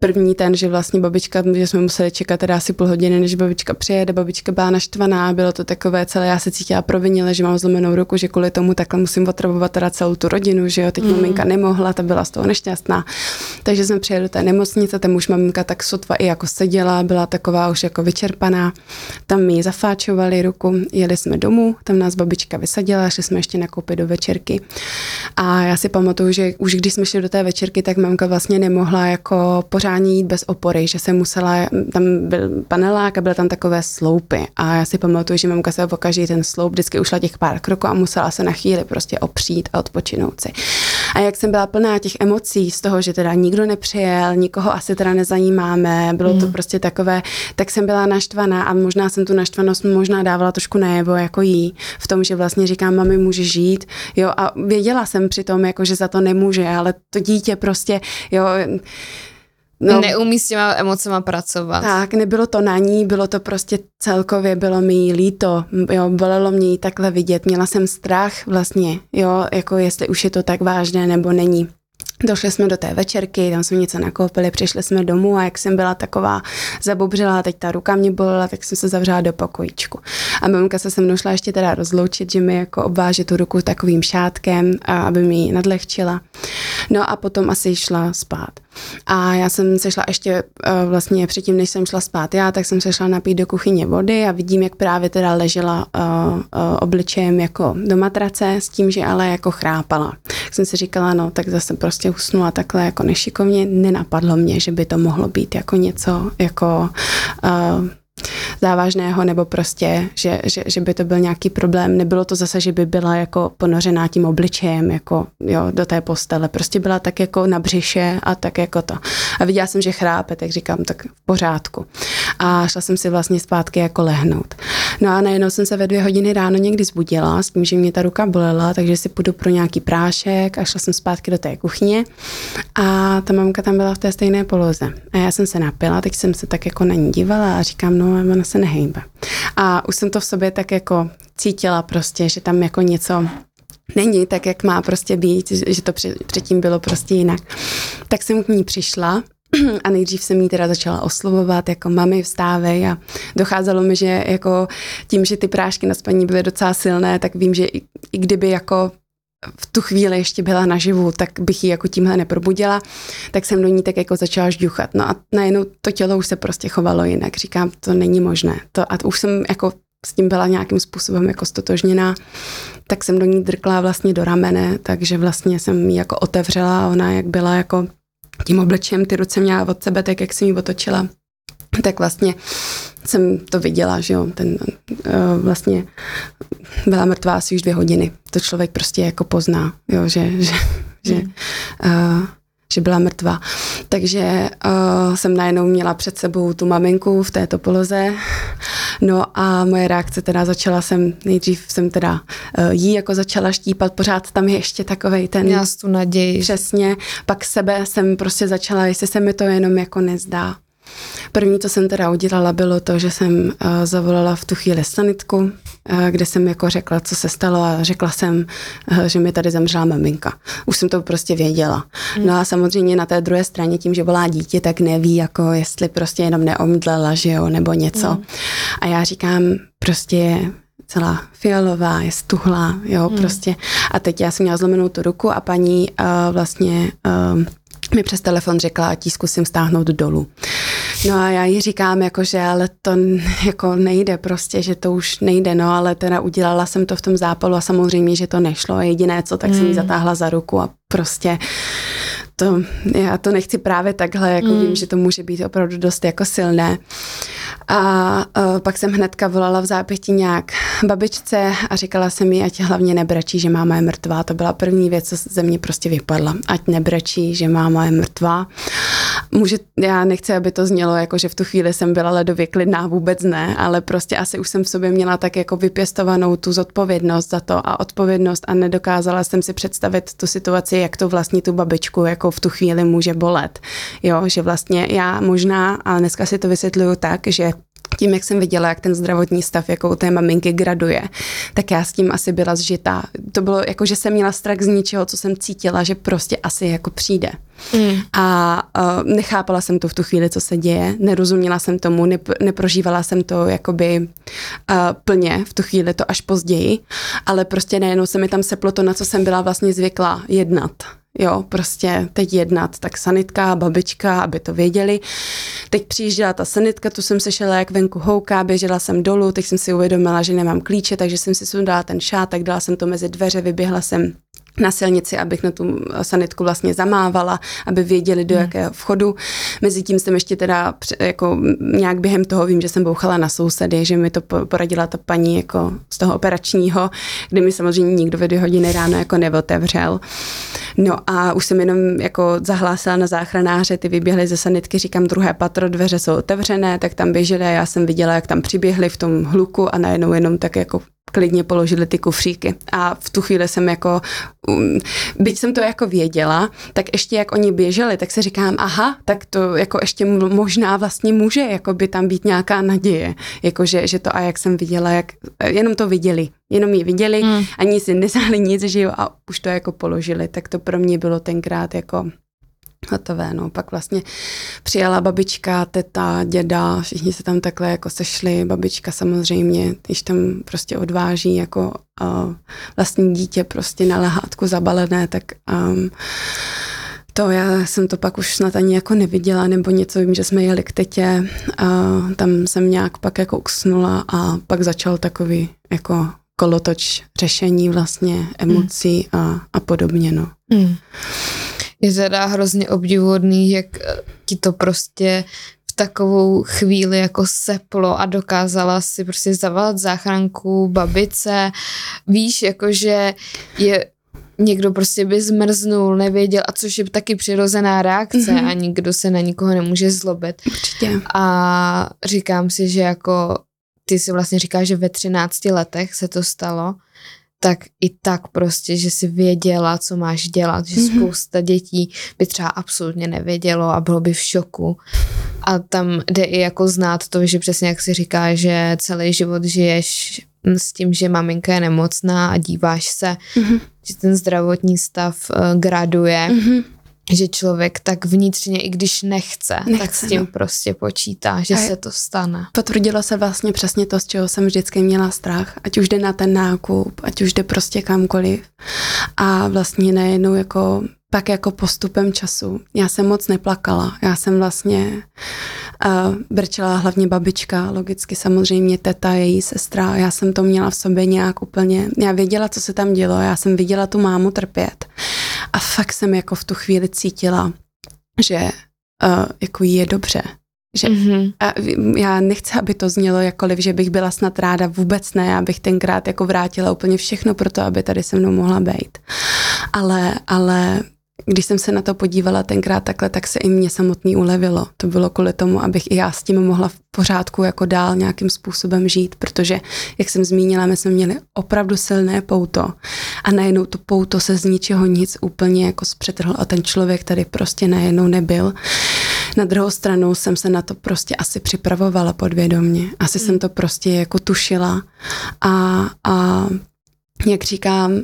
první ten, že vlastně babička, že jsme museli čekat teda asi půl hodiny, než babička přijede, babička byla naštvaná, bylo to takové celé, já se cítila provinile, že mám zlomenou ruku, že kvůli tomu takhle musím otravovat teda celou tu rodinu, že jo, teď mm. maminka nemohla, ta byla z toho nešťastná. Takže jsme přijeli do té nemocnice, tam už maminka tak sotva i jako seděla, byla taková už jako vyčerpaná. Tam mi zafáčovali ruku, jeli jsme domů, tam nás babička vysadila, šli jsme ještě nakoupit do večerky. A já si pamatuju, že už když jsme šli do té večerky, tak mamka vlastně nemohla jako pořád přání jít bez opory, že se musela, tam byl panelák a byly tam takové sloupy a já si pamatuju, že mamka se o každý ten sloup vždycky ušla těch pár kroků a musela se na chvíli prostě opřít a odpočinout si. A jak jsem byla plná těch emocí z toho, že teda nikdo nepřijel, nikoho asi teda nezajímáme, bylo mm. to prostě takové, tak jsem byla naštvaná a možná jsem tu naštvanost možná dávala trošku najevo jako jí, v tom, že vlastně říkám, mami, může žít, jo, a věděla jsem přitom, jako, že za to nemůže, ale to dítě prostě, jo, No, Neumí s těma emocema pracovat. Tak, nebylo to na ní, bylo to prostě celkově, bylo mi jí líto, jo, bolelo mě jí takhle vidět, měla jsem strach vlastně, jo, jako jestli už je to tak vážné nebo není. Došli jsme do té večerky, tam jsme něco nakoupili, přišli jsme domů a jak jsem byla taková zabobřela, teď ta ruka mě bolela, tak jsem se zavřela do pokojíčku. A mamka se se mnou šla ještě teda rozloučit, že mi jako obváže tu ruku takovým šátkem, a aby mi ji nadlehčila. No a potom asi šla spát. A já jsem se šla ještě uh, vlastně předtím, než jsem šla spát já, tak jsem se šla napít do kuchyně vody a vidím, jak právě teda ležela uh, uh, obličejem jako do matrace s tím, že ale jako chrápala. Tak jsem si říkala, no tak zase prostě usnula takhle jako nešikovně. Nenapadlo mě, že by to mohlo být jako něco jako uh, závažného nebo prostě, že, že, že by to byl nějaký problém. Nebylo to zase, že by byla jako ponořená tím obličejem jako jo, do té postele. Prostě byla tak jako na břiše a tak jako to. A viděla jsem, že chrápe, tak říkám, tak v pořádku. A šla jsem si vlastně zpátky jako lehnout. No a najednou jsem se ve dvě hodiny ráno někdy zbudila s tím, že mě ta ruka bolela, takže si půjdu pro nějaký prášek a šla jsem zpátky do té kuchyně a ta mamka tam byla v té stejné poloze. A já jsem se napila, teď jsem se tak jako na ní dívala a říkám, no ona se nehejbe. A už jsem to v sobě tak jako cítila prostě, že tam jako něco není tak, jak má prostě být, že to předtím bylo prostě jinak. Tak jsem k ní přišla [CLEARS THROAT] a nejdřív jsem jí teda začala oslovovat jako mami vstávej a docházelo mi, že jako tím, že ty prášky na spaní byly docela silné, tak vím, že i, i kdyby jako v tu chvíli ještě byla naživu, tak bych ji jako tímhle neprobudila, tak jsem do ní tak jako začala žduchat. No a najednou to tělo už se prostě chovalo jinak. Říkám, to není možné. To, a už jsem jako s tím byla nějakým způsobem jako stotožněná, tak jsem do ní drkla vlastně do ramene, takže vlastně jsem ji jako otevřela a ona jak byla jako tím oblečem, ty ruce měla od sebe, tak jak jsem ji otočila, tak vlastně jsem to viděla, že jo, ten uh, vlastně byla mrtvá asi už dvě hodiny. To člověk prostě jako pozná, jo, že, že, že uh, že byla mrtvá. Takže uh, jsem najednou měla před sebou tu maminku v této poloze. No a moje reakce teda začala jsem, nejdřív jsem teda uh, jí jako začala štípat, pořád tam je ještě takovej ten... Měla tu naději. Přesně. Pak sebe jsem prostě začala, jestli se mi to jenom jako nezdá. První, co jsem teda udělala, bylo to, že jsem uh, zavolala v tu chvíli sanitku, uh, kde jsem jako řekla, co se stalo a řekla jsem, uh, že mi tady zemřela maminka. Už jsem to prostě věděla. Hmm. No a samozřejmě na té druhé straně tím, že volá dítě, tak neví, jako jestli prostě jenom neomdlela, že jo, nebo něco. Hmm. A já říkám, prostě je celá fialová, je stuhlá, jo, hmm. prostě. A teď já jsem měla zlomenou tu ruku a paní uh, vlastně uh, mi přes telefon řekla, ať ji zkusím stáhnout dolů. No a já jí říkám, jako, že ale to jako nejde prostě, že to už nejde, no ale teda udělala jsem to v tom zápalu a samozřejmě, že to nešlo. Jediné co, tak jsem ji hmm. zatáhla za ruku a prostě to, já to nechci právě takhle, jako mm. vím, že to může být opravdu dost jako silné. A uh, pak jsem hnedka volala v zápětí nějak babičce a říkala jsem jí, ať hlavně nebrečí, že máma je mrtvá. To byla první věc, co ze mě prostě vypadla. Ať nebrečí, že máma je mrtvá. Může, já nechci, aby to znělo jako, že v tu chvíli jsem byla ledově klidná, vůbec ne, ale prostě asi už jsem v sobě měla tak jako vypěstovanou tu zodpovědnost za to a odpovědnost a nedokázala jsem si představit tu situaci, jak to vlastně tu babičku jako v tu chvíli může bolet. Jo, že vlastně já možná, a dneska si to vysvětluju tak, že tím, jak jsem viděla, jak ten zdravotní stav jako u té maminky graduje, tak já s tím asi byla zžitá. To bylo jako, že jsem měla strach z ničeho, co jsem cítila, že prostě asi jako přijde. Mm. A uh, nechápala jsem to v tu chvíli, co se děje, nerozuměla jsem tomu, nep- neprožívala jsem to jakoby uh, plně, v tu chvíli to až později, ale prostě nejenom se mi tam seplo to, na co jsem byla vlastně zvyklá jednat jo, prostě teď jednat, tak sanitka, babička, aby to věděli. Teď přijížděla ta sanitka, tu jsem sešela, jak venku houká, běžela jsem dolů, teď jsem si uvědomila, že nemám klíče, takže jsem si sundala ten šátek, dala jsem to mezi dveře, vyběhla jsem na silnici, abych na tu sanitku vlastně zamávala, aby věděli, do hmm. jakého vchodu. Mezitím jsem ještě teda jako nějak během toho vím, že jsem bouchala na sousedy, že mi to poradila ta paní jako z toho operačního, kde mi samozřejmě nikdo ve dvě hodiny ráno jako neotevřel. No a už jsem jenom jako zahlásila na záchranáře, ty vyběhly ze sanitky, říkám druhé patro, dveře jsou otevřené, tak tam běželi a já jsem viděla, jak tam přiběhli v tom hluku a najednou jenom tak jako klidně položili ty kufříky. A v tu chvíli jsem jako, um, byť jsem to jako věděla, tak ještě jak oni běželi, tak se říkám, aha, tak to jako ještě možná vlastně může jako by tam být nějaká naděje. Jako že, že to a jak jsem viděla, jak jenom to viděli. Jenom ji viděli, hmm. ani si nezáli nic, že jo, a už to jako položili. Tak to pro mě bylo tenkrát jako hotové, no. Pak vlastně přijela babička, teta, děda, všichni se tam takhle jako sešli, babička samozřejmě, když tam prostě odváží jako uh, vlastní dítě prostě na lehátku zabalené, tak um, to já jsem to pak už snad ani jako neviděla, nebo něco vím, že jsme jeli k tetě a tam jsem nějak pak jako usnula a pak začal takový jako kolotoč řešení vlastně emocí mm. a, a podobně, no. Mm je teda hrozně obdivuhodný, jak eh, ti to prostě v takovou chvíli jako seplo a dokázala si prostě zavolat záchranku, babice, víš, jakože je někdo prostě by zmrznul, nevěděl, a což je taky přirozená reakce mm-hmm. a nikdo se na nikoho nemůže zlobit. Určitě. A říkám si, že jako ty si vlastně říkáš, že ve 13 letech se to stalo, tak i tak prostě, že si věděla, co máš dělat, že mm-hmm. spousta dětí by třeba absolutně nevědělo a bylo by v šoku. A tam jde i jako znát to, že přesně jak si říká, že celý život žiješ s tím, že maminka je nemocná a díváš se, mm-hmm. že ten zdravotní stav uh, graduje. Mm-hmm že člověk tak vnitřně, i když nechce, nechce tak s tím no. prostě počítá, že a se to stane. Potvrdilo se vlastně přesně to, z čeho jsem vždycky měla strach, ať už jde na ten nákup, ať už jde prostě kamkoliv. A vlastně najednou jako pak jako postupem času. Já jsem moc neplakala. Já jsem vlastně uh, brčela hlavně babička, logicky samozřejmě teta, její sestra. Já jsem to měla v sobě nějak úplně, já věděla, co se tam dělo. Já jsem viděla tu mámu trpět. A fakt jsem jako v tu chvíli cítila, že uh, jako je dobře, Že, mm-hmm. a já nechci, aby to znělo jakkoliv, že bych byla snad ráda, vůbec ne, abych tenkrát jako vrátila úplně všechno pro to, aby tady se mnou mohla být. Ale, ale když jsem se na to podívala tenkrát takhle, tak se i mě samotný ulevilo. To bylo kvůli tomu, abych i já s tím mohla v pořádku jako dál nějakým způsobem žít, protože, jak jsem zmínila, my jsme měli opravdu silné pouto a najednou to pouto se z ničeho nic úplně jako zpřetrhl a ten člověk tady prostě najednou nebyl. Na druhou stranu jsem se na to prostě asi připravovala podvědomně. Asi hmm. jsem to prostě jako tušila a, a jak říkám,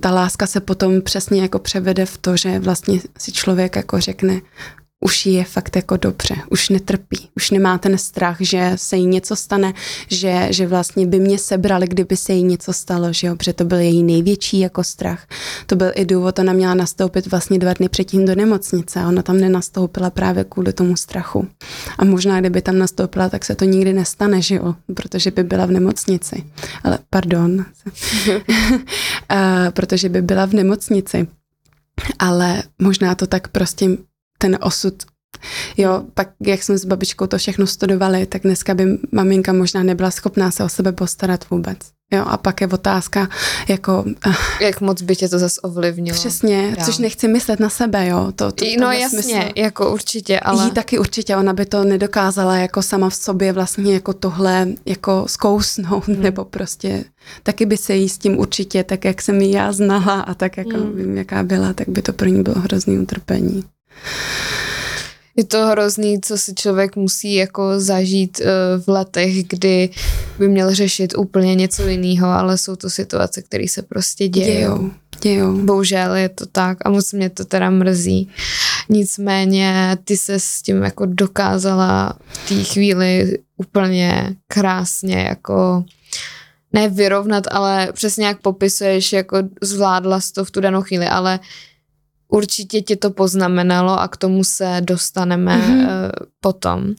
ta láska se potom přesně jako převede v to, že vlastně si člověk jako řekne, už je fakt jako dobře, už netrpí, už nemá ten strach, že se jí něco stane, že, že vlastně by mě sebrali, kdyby se jí něco stalo, že jo, protože to byl její největší jako strach. To byl i důvod, ona měla nastoupit vlastně dva dny předtím do nemocnice a ona tam nenastoupila právě kvůli tomu strachu. A možná, kdyby tam nastoupila, tak se to nikdy nestane, že jo, protože by byla v nemocnici. Ale pardon, [LAUGHS] protože by byla v nemocnici. Ale možná to tak prostě ten osud Jo, pak jak jsme s babičkou to všechno studovali, tak dneska by maminka možná nebyla schopná se o sebe postarat vůbec. Jo, a pak je otázka, jako... Eh, jak moc by tě to zase ovlivnilo. Přesně, Já. což nechci myslet na sebe, jo. To, to, no jasně, smysl. jako určitě, ale... Jí taky určitě, ona by to nedokázala jako sama v sobě vlastně jako tohle jako zkousnout, hmm. nebo prostě taky by se jí s tím určitě, tak jak jsem ji já znala a tak, jako hmm. vím, jaká byla, tak by to pro ní bylo hrozný utrpení. Je to hrozný, co si člověk musí jako zažít uh, v letech, kdy by měl řešit úplně něco jiného, ale jsou to situace, které se prostě dějou. dějou. Dějou. Bohužel je to tak a moc mě to teda mrzí. Nicméně ty se s tím jako dokázala v té chvíli úplně krásně jako ne vyrovnat, ale přesně jak popisuješ, jako zvládla to v tu danou chvíli, ale určitě ti to poznamenalo a k tomu se dostaneme mm-hmm. potom.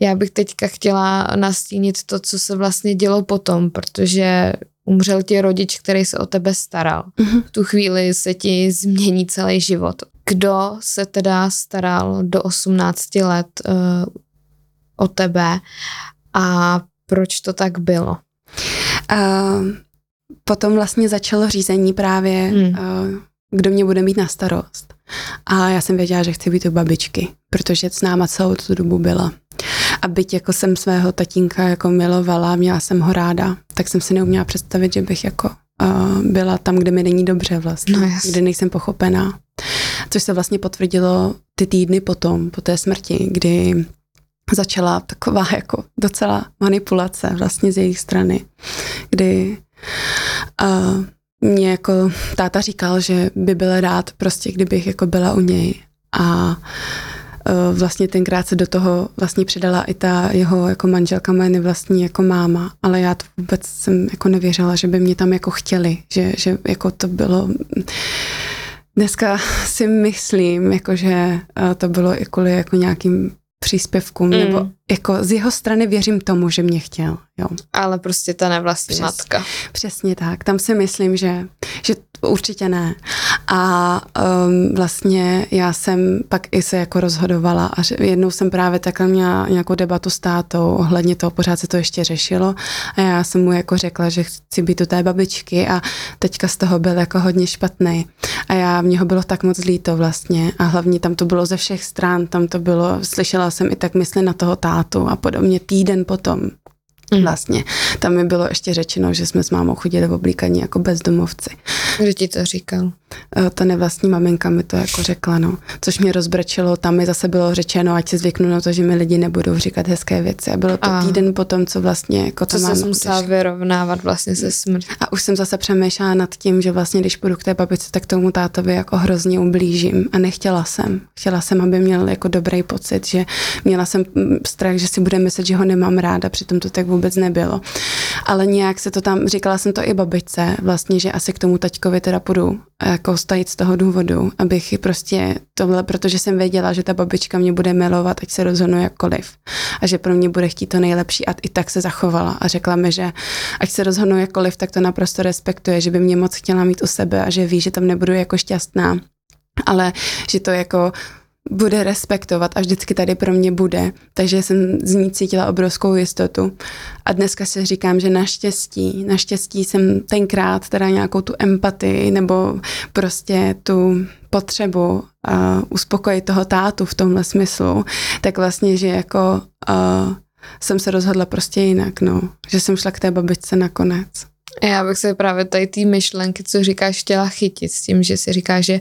Já bych teďka chtěla nastínit to, co se vlastně dělo potom, protože umřel ti rodič, který se o tebe staral. Mm-hmm. V tu chvíli se ti změní celý život. Kdo se teda staral do 18 let uh, o tebe a proč to tak bylo? Uh, potom vlastně začalo řízení právě hmm. uh, kdo mě bude mít na starost. A já jsem věděla, že chci být u babičky, protože s náma celou tu dobu byla. A byť jako jsem svého tatínka jako milovala, měla jsem ho ráda, tak jsem si neuměla představit, že bych jako uh, byla tam, kde mi není dobře vlastně, no, kde nejsem pochopená. Což se vlastně potvrdilo ty týdny potom, po té smrti, kdy začala taková jako docela manipulace vlastně z jejich strany, kdy uh, mě jako táta říkal, že by byl rád prostě, kdybych jako byla u něj. A e, vlastně tenkrát se do toho vlastně přidala i ta jeho jako manželka, moje vlastní jako máma, ale já to vůbec jsem jako nevěřila, že by mě tam jako chtěli, že, že jako to bylo Dneska si myslím, jako, že e, to bylo i kvůli jako nějakým příspěvkům, mm. nebo jako z jeho strany věřím tomu, že mě chtěl. Jo. Ale prostě ta nevlastní Přes, matka. Přesně tak. Tam si myslím, že, že určitě ne. A um, vlastně já jsem pak i se jako rozhodovala a jednou jsem právě takhle měla nějakou debatu s tátou ohledně toho, pořád se to ještě řešilo a já jsem mu jako řekla, že chci být u té babičky a teďka z toho byl jako hodně špatný. A já, mě ho bylo tak moc líto vlastně a hlavně tam to bylo ze všech stran, tam to bylo, slyšela jsem i tak mysli na toho tátu a podobně týden potom, Mm. Vlastně. Tam mi bylo ještě řečeno, že jsme s mámou chodili v oblíkaní jako bezdomovci. Kdo ti to říkal? Eh, ta nevlastní maminka mi to jako řekla, no. Což mě rozbrečelo, tam mi zase bylo řečeno, ať si zvyknu na to, že mi lidi nebudou říkat hezké věci. A bylo to a. týden potom, co vlastně jako to mám. musela vyrovnávat vlastně se smrtí. A už jsem zase přemýšlela nad tím, že vlastně, když půjdu k té babičce, tak tomu tátovi jako hrozně ublížím. A nechtěla jsem. Chtěla jsem, aby měl jako dobrý pocit, že měla jsem mm, strach, že si bude myslet, že ho nemám ráda, přitom to tak vůbec nebylo. Ale nějak se to tam, říkala jsem to i babičce, vlastně, že asi k tomu taťkovi teda půjdu jako stajit z toho důvodu, abych prostě tohle, protože jsem věděla, že ta babička mě bude milovat, ať se rozhodnu jakkoliv. A že pro mě bude chtít to nejlepší a i tak se zachovala a řekla mi, že ať se rozhodnu jakkoliv, tak to naprosto respektuje, že by mě moc chtěla mít u sebe a že ví, že tam nebudu jako šťastná, ale že to jako bude respektovat a vždycky tady pro mě bude. Takže jsem z ní cítila obrovskou jistotu. A dneska si říkám, že naštěstí, naštěstí jsem tenkrát teda nějakou tu empatii nebo prostě tu potřebu uh, uspokojit toho tátu v tomhle smyslu, tak vlastně, že jako uh, jsem se rozhodla prostě jinak, no. Že jsem šla k té babičce nakonec. Já bych se právě tady ty myšlenky, co říkáš, chtěla chytit s tím, že si říká, že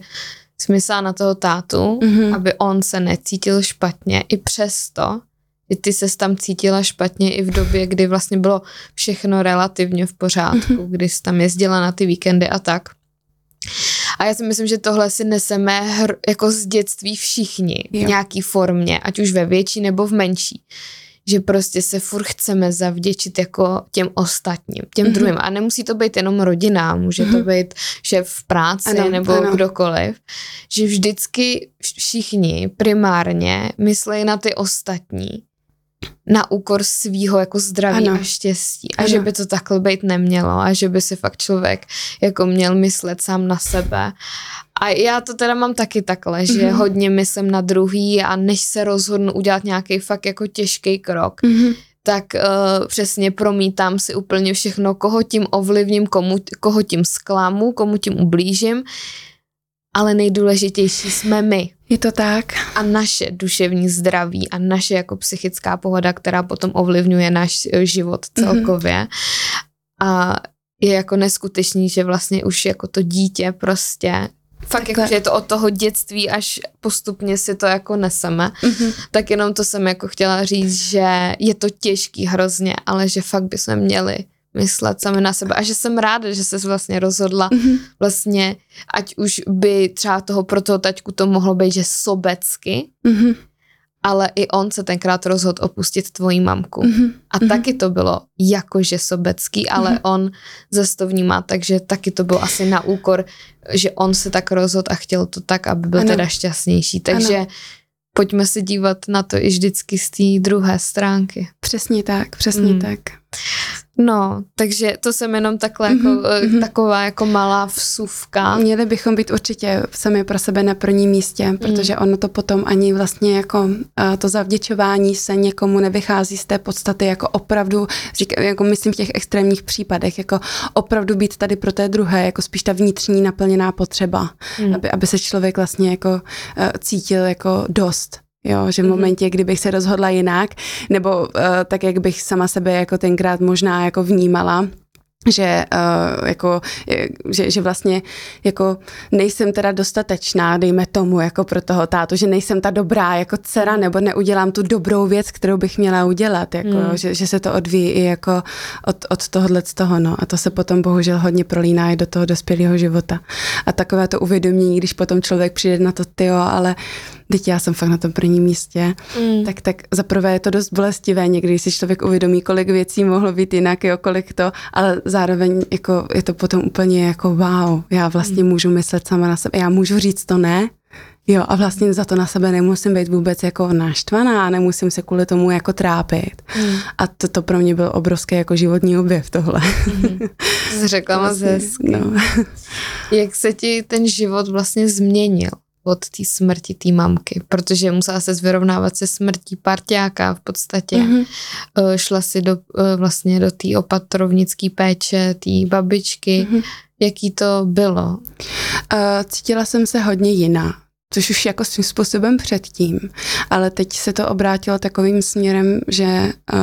smysl na toho tátu, mm-hmm. aby on se necítil špatně i přesto, že ty se tam cítila špatně i v době, kdy vlastně bylo všechno relativně v pořádku, mm-hmm. kdy jsi tam jezdila na ty víkendy a tak. A já si myslím, že tohle si neseme hr, jako z dětství všichni v nějaký formě, ať už ve větší nebo v menší že prostě se furt chceme zavděčit jako těm ostatním, těm mm-hmm. druhým. A nemusí to být jenom rodina, může mm-hmm. to mhm. být šéf v práci ano, nebo ano. kdokoliv. Že vždycky všichni primárně myslí na ty ostatní na úkor svýho jako zdraví ano. a štěstí. A ano. že by to takhle být nemělo a že by si fakt člověk jako měl myslet sám na sebe. A já to teda mám taky takhle, že mm-hmm. hodně myslím na druhý a než se rozhodnu udělat nějaký fakt jako těžký krok, mm-hmm tak uh, přesně promítám si úplně všechno, koho tím ovlivním, komu, koho tím zklamu, komu tím ublížím, ale nejdůležitější jsme my. Je to tak. A naše duševní zdraví a naše jako psychická pohoda, která potom ovlivňuje náš eh, život mhm. celkově. Mm-hmm. A je jako neskutečný, že vlastně už jako to dítě prostě fakt jako, že je to od toho dětství, až postupně si to jako neseme, mm-hmm. tak jenom to jsem jako chtěla říct, že je to těžký hrozně, ale že fakt bychom měli myslet sami na sebe a že jsem ráda, že se vlastně rozhodla mm-hmm. vlastně, ať už by třeba toho pro toho taťku to mohlo být, že sobecky, mm-hmm. Ale i on se tenkrát rozhodl opustit tvoji mamku. Mm-hmm. A mm-hmm. taky to bylo jakože sobecký, ale mm-hmm. on zase to vnímá, takže taky to bylo asi na úkor, že on se tak rozhodl a chtěl to tak, aby byl ano. teda šťastnější. Takže ano. pojďme se dívat na to i vždycky z té druhé stránky. Přesně tak, přesně mm. tak. No, takže to jsem jenom takhle jako, mm-hmm. taková jako malá vsuvka. Měli bychom být určitě sami pro sebe na prvním místě, mm. protože ono to potom ani vlastně jako uh, to zavděčování se někomu nevychází z té podstaty jako opravdu, říkám, jako myslím v těch extrémních případech, jako opravdu být tady pro té druhé, jako spíš ta vnitřní naplněná potřeba, mm. aby, aby se člověk vlastně jako uh, cítil jako dost. Jo, že v mhm. momentě, kdybych se rozhodla jinak, nebo uh, tak, jak bych sama sebe jako tenkrát možná jako vnímala, že, uh, jako, že, že vlastně jako nejsem teda dostatečná, dejme tomu, jako pro toho tátu, že nejsem ta dobrá jako dcera, nebo neudělám tu dobrou věc, kterou bych měla udělat, jako, mm. že, že se to odvíjí i jako od, od tohohle z toho, no. A to se potom bohužel hodně prolíná i do toho dospělého života. A takové to uvědomění, když potom člověk přijde na to, tyjo, ale teď já jsem fakt na tom prvním místě, mm. tak, tak zaprvé je to dost bolestivé někdy, si člověk uvědomí, kolik věcí mohlo být jinak, jo, kolik to, ale zároveň jako je to potom úplně jako wow, já vlastně mm. můžu myslet sama na sebe, já můžu říct to ne, Jo, a vlastně za to na sebe nemusím být vůbec jako naštvaná, nemusím se kvůli tomu jako trápit. Mm. A to, to pro mě byl obrovský jako životní objev tohle. [LAUGHS] Mm. Jsi řekla moc vlastně, hezky. No. Jak se ti ten život vlastně změnil? Od té smrti té mamky, protože musela se vyrovnávat se smrtí parťáka v podstatě. Mm-hmm. Šla si do, eh, vlastně do té opatrovnické péče, té babičky. Mm-hmm. Jaký to bylo? Uh, cítila jsem se hodně jiná což už jako svým způsobem předtím, ale teď se to obrátilo takovým směrem, že uh,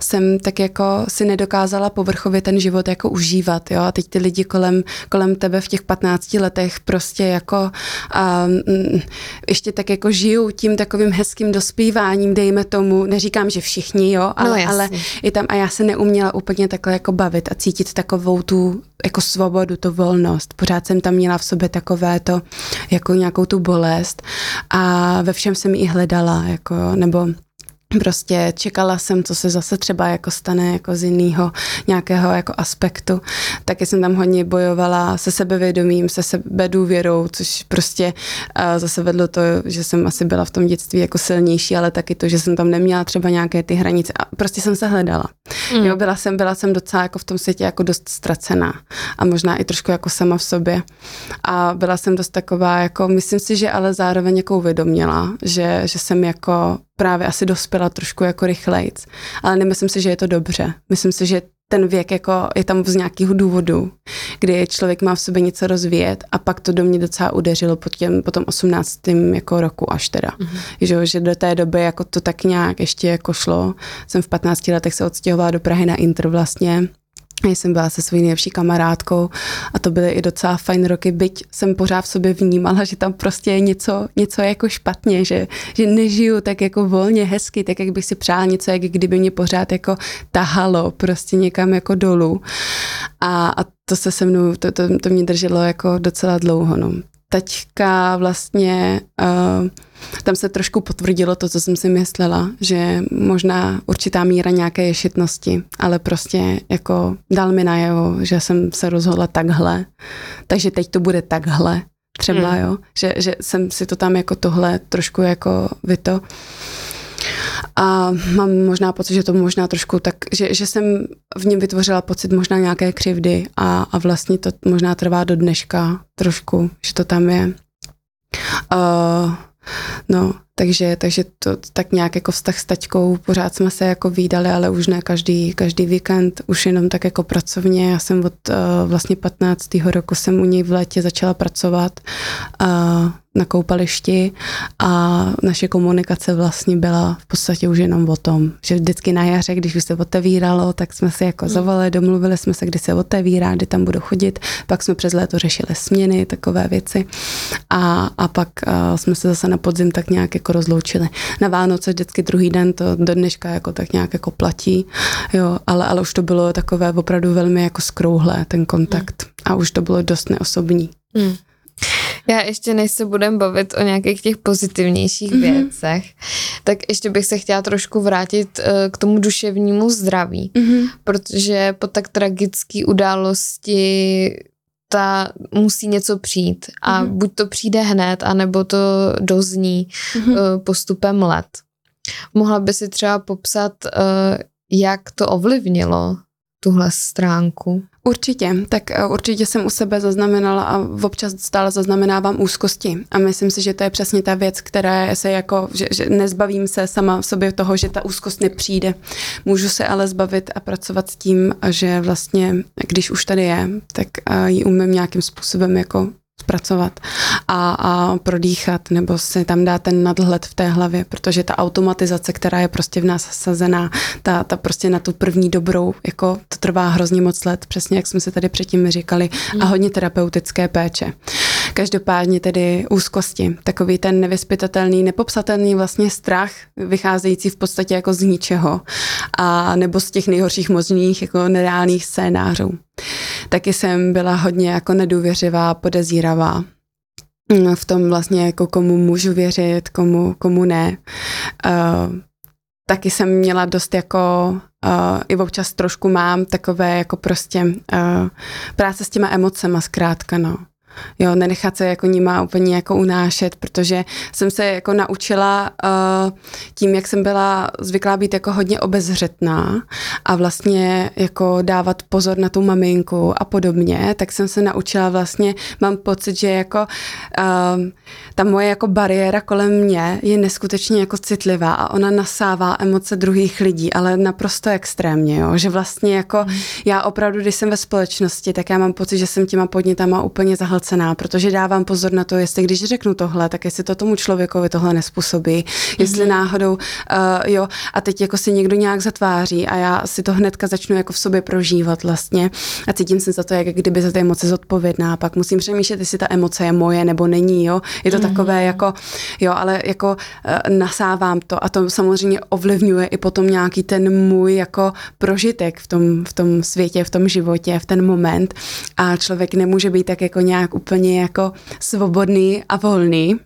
jsem tak jako si nedokázala povrchově ten život jako užívat, jo, a teď ty lidi kolem, kolem tebe v těch 15 letech prostě jako uh, ještě tak jako žijou tím takovým hezkým dospíváním, dejme tomu, neříkám, že všichni, jo, ale, no, ale i tam, a já se neuměla úplně takhle jako bavit a cítit takovou tu jako svobodu, tu volnost. Pořád jsem tam měla v sobě takové to, jako nějakou tu bolest a ve všem jsem ji hledala, jako, nebo Prostě čekala jsem, co se zase třeba jako stane jako z jiného nějakého jako aspektu. Taky jsem tam hodně bojovala se sebevědomím, se sebedůvěrou, což prostě uh, zase vedlo to, že jsem asi byla v tom dětství jako silnější, ale taky to, že jsem tam neměla třeba nějaké ty hranice a prostě jsem se hledala. Mm. Jo, byla jsem, byla jsem docela jako v tom světě jako dost ztracená a možná i trošku jako sama v sobě. A byla jsem dost taková jako, myslím si, že ale zároveň jako uvědomila, že, že jsem jako právě asi dospěla trošku jako rychlejc. Ale nemyslím si, že je to dobře. Myslím si, že ten věk jako je tam z nějakého důvodu, kdy člověk má v sobě něco rozvíjet a pak to do mě docela udeřilo po, těm, po tom 18. jako roku až teda. Mm-hmm. Že, že do té doby jako to tak nějak ještě jako šlo. Jsem v 15 letech se odstěhovala do Prahy na Inter vlastně já jsem byla se svojí nejlepší kamarádkou a to byly i docela fajn roky, byť jsem pořád v sobě vnímala, že tam prostě je něco, něco jako špatně, že, že nežiju tak jako volně, hezky, tak jak bych si přála něco, jak kdyby mě pořád jako tahalo prostě někam jako dolů. A, a to se se mnou, to, to, to mě drželo jako docela dlouho. No teďka vlastně uh, tam se trošku potvrdilo to, co jsem si myslela, že možná určitá míra nějaké ješitnosti, ale prostě jako dal mi najevo, že jsem se rozhodla takhle, takže teď to bude takhle třeba, hmm. jo, že, že jsem si to tam jako tohle trošku jako vyto. A mám možná pocit, že to možná trošku tak, že, že jsem v něm vytvořila pocit možná nějaké křivdy a, a vlastně to možná trvá do dneška trošku, že to tam je. Uh, no, takže, takže to tak nějak jako vztah s taťkou, pořád jsme se jako výdali, ale už ne každý, každý víkend, už jenom tak jako pracovně. Já jsem od uh, vlastně 15. roku jsem u něj v létě začala pracovat. Uh, na koupališti a naše komunikace vlastně byla v podstatě už jenom o tom, že vždycky na jaře, když už se otevíralo, tak jsme si jako hmm. zavolali, domluvili jsme se, kdy se otevírá, kdy tam budu chodit, pak jsme přes léto řešili směny, takové věci a, a pak uh, jsme se zase na podzim tak nějak jako rozloučili. Na Vánoce vždycky druhý den to do dneška jako tak nějak jako platí, jo, ale, ale už to bylo takové opravdu velmi jako skrouhlé ten kontakt hmm. a už to bylo dost neosobní. Hmm. Já ještě než se budem bavit o nějakých těch pozitivnějších mm-hmm. věcech, tak ještě bych se chtěla trošku vrátit uh, k tomu duševnímu zdraví, mm-hmm. protože po tak tragické události ta musí něco přijít a mm-hmm. buď to přijde hned, anebo to dozní mm-hmm. postupem let. Mohla by si třeba popsat, uh, jak to ovlivnilo tuhle stránku? Určitě, tak eh, určitě jsem u sebe zaznamenala a občas stále zaznamenávám úzkosti. A myslím si, že to je přesně ta věc, která se jako, že, že nezbavím se sama v sobě toho, že ta úzkost nepřijde. Můžu se ale zbavit a pracovat s tím, že vlastně, když už tady je, tak eh, ji umím nějakým způsobem jako zpracovat a, a prodýchat, nebo si tam dát ten nadhled v té hlavě, protože ta automatizace, která je prostě v nás sazená, ta, ta prostě na tu první dobrou, jako to trvá hrozně moc let, přesně jak jsme si tady předtím říkali, a hmm. hodně terapeutické péče. Každopádně tedy úzkosti, takový ten nevyspytatelný, nepopsatelný vlastně strach, vycházející v podstatě jako z ničeho a nebo z těch nejhorších možných jako nereálných scénářů. Taky jsem byla hodně jako nedůvěřivá, podezíravá v tom vlastně jako komu můžu věřit, komu, komu ne. Uh, taky jsem měla dost jako, uh, i občas trošku mám takové jako prostě uh, práce s těma emocema zkrátka, no. Jo, nenechat se jako nima úplně jako unášet, protože jsem se jako naučila uh, tím, jak jsem byla zvyklá být jako hodně obezřetná a vlastně jako dávat pozor na tu maminku a podobně, tak jsem se naučila vlastně, mám pocit, že jako uh, ta moje jako bariéra kolem mě je neskutečně jako citlivá a ona nasává emoce druhých lidí, ale naprosto extrémně, jo, že vlastně jako mm. já opravdu, když jsem ve společnosti, tak já mám pocit, že jsem těma podnětama úplně zahlcená zahlcená, protože dávám pozor na to, jestli když řeknu tohle, tak jestli to tomu člověkovi tohle nespůsobí, mm-hmm. jestli náhodou, uh, jo, a teď jako si někdo nějak zatváří a já si to hnedka začnu jako v sobě prožívat vlastně a cítím se za to, jak kdyby za ty emoce zodpovědná, pak musím přemýšlet, jestli ta emoce je moje nebo není, jo, je to mm-hmm. takové jako, jo, ale jako uh, nasávám to a to samozřejmě ovlivňuje i potom nějaký ten můj jako prožitek v tom, v tom světě, v tom životě, v ten moment a člověk nemůže být tak jako nějak úplně jako svobodný a volný,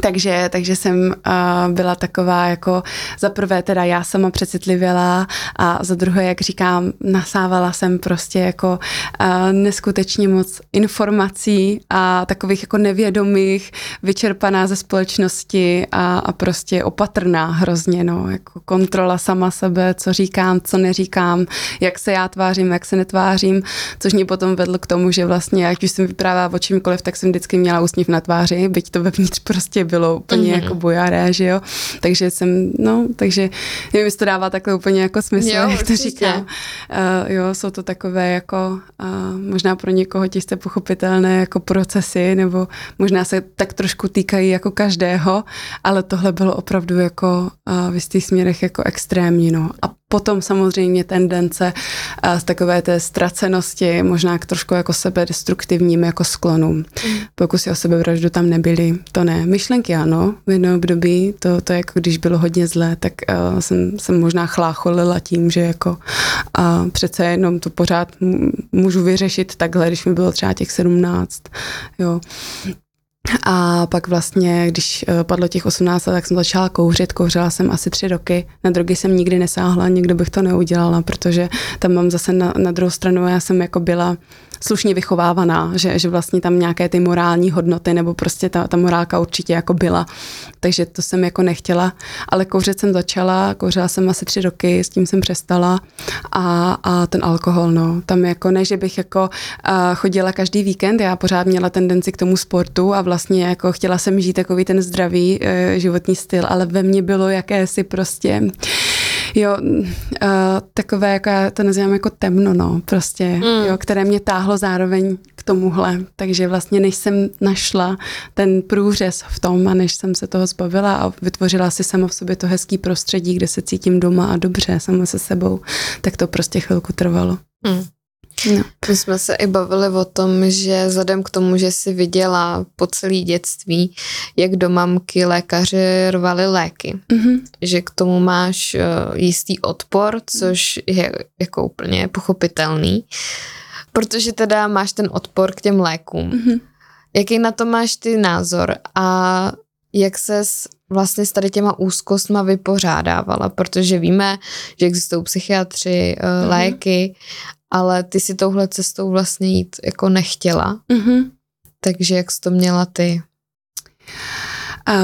takže, takže jsem uh, byla taková jako za prvé teda já sama přecitlivěla a za druhé, jak říkám, nasávala jsem prostě jako uh, neskutečně moc informací a takových jako nevědomých, vyčerpaná ze společnosti a, a prostě opatrná hrozně, no, jako kontrola sama sebe, co říkám, co neříkám, jak se já tvářím, jak se netvářím, což mě potom vedlo k tomu, že vlastně, ať už jsem vyprávěla o čímkoliv, tak jsem vždycky měla úsměv na tváři, byť to vevnitř prostě bylo úplně mm-hmm. jako bojaré, že jo. Takže jsem, no, takže nevím, jestli to dává takhle úplně jako smysl, jo, [LAUGHS] jak to říkám. Uh, jo, jsou to takové jako uh, možná pro někoho těžce pochopitelné jako procesy, nebo možná se tak trošku týkají jako každého, ale tohle bylo opravdu jako uh, v jistých směrech jako extrémní, no. A potom samozřejmě tendence z takové té ztracenosti, možná k trošku jako sebedestruktivním jako sklonům. Mm. Pokusy o sebevraždu tam nebyly, to ne. Myšlenky ano, v jednom období, to, to jako když bylo hodně zlé, tak uh, jsem, jsem možná chlácholila tím, že jako uh, přece jenom to pořád můžu vyřešit takhle, když mi bylo třeba těch 17, jo. A pak vlastně, když eh, padlo těch 18 let, tak jsem začala kouřit. Kouřila jsem asi tři roky. Na drogy jsem nikdy nesáhla, nikdo bych to neudělala, protože tam mám zase na, na druhou stranu, já jsem jako byla slušně vychovávaná, že, že vlastně tam nějaké ty morální hodnoty nebo prostě ta, ta morálka určitě jako byla. Takže to jsem jako nechtěla, ale kouřit jsem začala, kouřila jsem asi tři roky, s tím jsem přestala a, a ten alkohol, no, tam jako ne, že bych jako uh, chodila každý víkend, já pořád měla tendenci k tomu sportu a vlastně jako chtěla jsem žít takový ten zdravý uh, životní styl, ale ve mně bylo jakési prostě Jo, uh, takové, jako já to nazývám jako temno, no, prostě, mm. jo, které mě táhlo zároveň k tomuhle. Takže vlastně, než jsem našla ten průřez v tom a než jsem se toho zbavila a vytvořila si sama v sobě to hezký prostředí, kde se cítím doma a dobře sama se sebou, tak to prostě chvilku trvalo. Mm. No. My jsme se i bavili o tom, že vzhledem k tomu, že si viděla po celé dětství, jak do mamky lékaři rvali léky, mm-hmm. že k tomu máš uh, jistý odpor, což je jako úplně pochopitelný, protože teda máš ten odpor k těm lékům. Mm-hmm. Jaký na to máš ty názor a jak ses vlastně s tady těma úzkostma vypořádávala, protože víme, že existují psychiatři, mm-hmm. léky ale ty si touhle cestou vlastně jít jako nechtěla. Mm-hmm. Takže jak jsi to měla ty?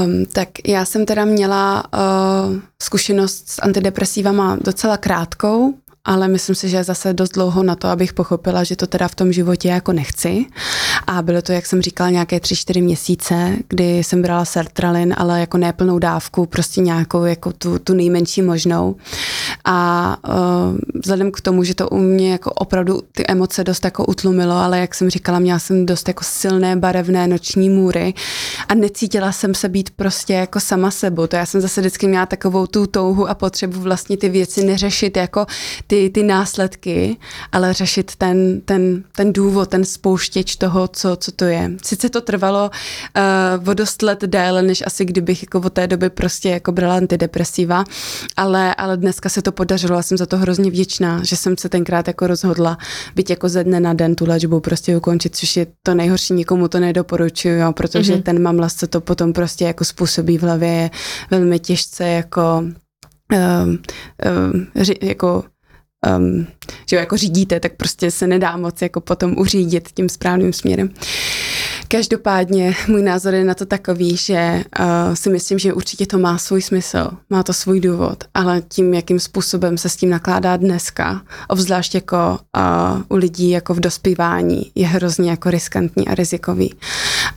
Um, tak já jsem teda měla uh, zkušenost s antidepresívama docela krátkou, ale myslím si, že zase dost dlouho na to, abych pochopila, že to teda v tom životě jako nechci. A bylo to, jak jsem říkala, nějaké tři, čtyři měsíce, kdy jsem brala sertralin, ale jako neplnou dávku, prostě nějakou jako tu, tu nejmenší možnou. A uh, vzhledem k tomu, že to u mě jako opravdu ty emoce dost jako utlumilo, ale jak jsem říkala, měla jsem dost jako silné barevné noční můry a necítila jsem se být prostě jako sama sebou. To já jsem zase vždycky měla takovou tu touhu a potřebu vlastně ty věci neřešit jako ty, ty následky, ale řešit ten, ten, ten důvod, ten spouštěč toho, co, co to je. Sice to trvalo uh, o dost let déle, než asi kdybych jako od té doby prostě jako brala antidepresiva, ale, ale dneska se to podařilo a jsem za to hrozně vděčná, že jsem se tenkrát jako rozhodla být jako ze dne na den tu léčbu prostě ukončit, což je to nejhorší, nikomu to nedoporučuju, jo, protože mm-hmm. ten mamlas, co to potom prostě jako způsobí v hlavě, je velmi těžce jako um, um, jako um, že jako řídíte, tak prostě se nedá moc jako potom uřídit tím správným směrem. Každopádně můj názor je na to takový, že uh, si myslím, že určitě to má svůj smysl, má to svůj důvod, ale tím, jakým způsobem se s tím nakládá dneska, obzvlášť jako uh, u lidí jako v dospívání, je hrozně jako riskantní a rizikový.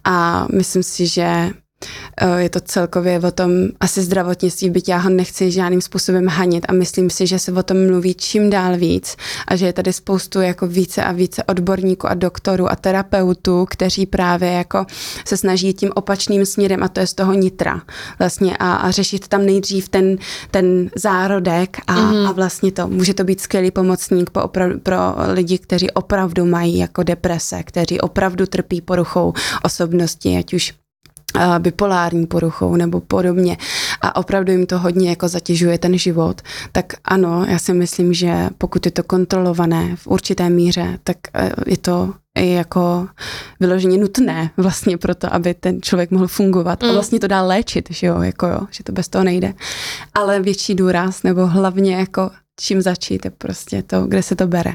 A myslím si, že je to celkově o tom asi zdravotnictví, byť já ho nechci žádným způsobem hanit a myslím si, že se o tom mluví čím dál víc a že je tady spoustu jako více a více odborníků a doktorů a terapeutů, kteří právě jako se snaží tím opačným směrem a to je z toho nitra vlastně a, a řešit tam nejdřív ten, ten zárodek a, mm-hmm. a vlastně to může to být skvělý pomocník pro, pro lidi, kteří opravdu mají jako deprese, kteří opravdu trpí poruchou osobnosti, ať už bipolární poruchou nebo podobně a opravdu jim to hodně jako zatěžuje ten život, tak ano, já si myslím, že pokud je to kontrolované v určité míře, tak e, je to jako vyloženě nutné vlastně proto, aby ten člověk mohl fungovat mm. a vlastně to dá léčit, že jo, jako jo, že to bez toho nejde. Ale větší důraz nebo hlavně jako čím začít, je prostě to, kde se to bere.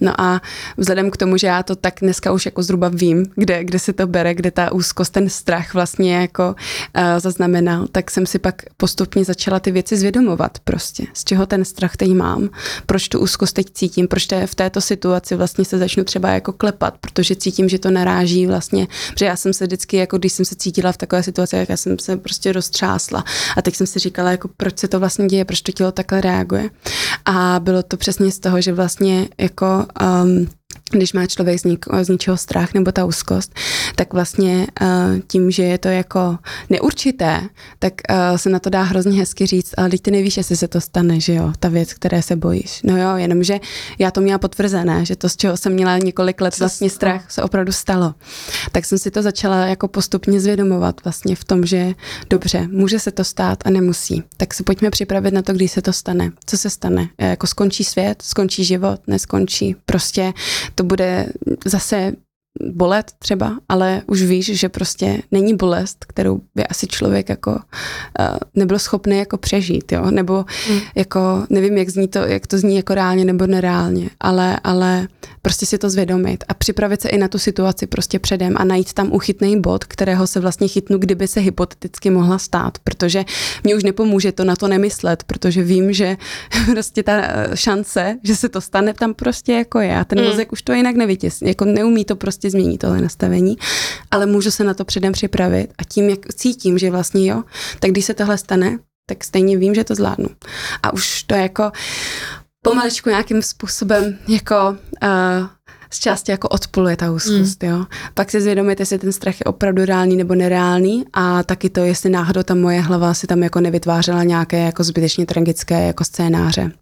No a vzhledem k tomu, že já to tak dneska už jako zhruba vím, kde, kde se to bere, kde ta úzkost, ten strach vlastně jako uh, zaznamenal, tak jsem si pak postupně začala ty věci zvědomovat prostě, z čeho ten strach teď mám, proč tu úzkost teď cítím, proč v této situaci vlastně se začnu třeba jako klepat, protože cítím, že to naráží vlastně, protože já jsem se vždycky, jako když jsem se cítila v takové situaci, jak já jsem se prostě roztřásla a teď jsem si říkala, jako proč se to vlastně děje, proč to tělo takhle reaguje. A bylo to přesně z toho, že vlastně jako um, když má člověk z, něk- z něčeho strach nebo ta úzkost, tak vlastně uh, tím, že je to jako neurčité, tak uh, se na to dá hrozně hezky říct, ale teď ty nevíš, jestli se to stane, že jo, ta věc, které se bojíš. No jo, jenomže já to měla potvrzené, že to, z čeho jsem měla několik let vlastně strach, se opravdu stalo. Tak jsem si to začala jako postupně zvědomovat vlastně v tom, že dobře, může se to stát a nemusí. Tak se pojďme připravit na to, kdy se to stane. Co se stane? Jako skončí svět, skončí život, neskončí. Prostě to bude zase bolet třeba, ale už víš, že prostě není bolest, kterou by asi člověk jako uh, nebyl schopný jako přežít, jo, nebo mm. jako nevím, jak zní to, jak to zní jako reálně nebo nereálně, ale, ale prostě si to zvědomit a připravit se i na tu situaci prostě předem a najít tam uchytný bod, kterého se vlastně chytnu, kdyby se hypoteticky mohla stát, protože mě už nepomůže to na to nemyslet, protože vím, že [LAUGHS] prostě ta eh, šance, že se to stane, tam prostě jako je a ten mm. mozek už to jinak nevytěsní, jako neumí to prostě změnit tohle nastavení, ale můžu se na to předem připravit a tím, jak cítím, že vlastně jo, tak když se tohle stane, tak stejně vím, že to zvládnu. A už to jako pomaličku nějakým způsobem jako uh, z části jako odpoluje ta úzkost, mm. jo. Pak si zvědomit, jestli ten strach je opravdu reálný nebo nereálný a taky to, jestli náhodou ta moje hlava si tam jako nevytvářela nějaké jako zbytečně tragické jako scénáře.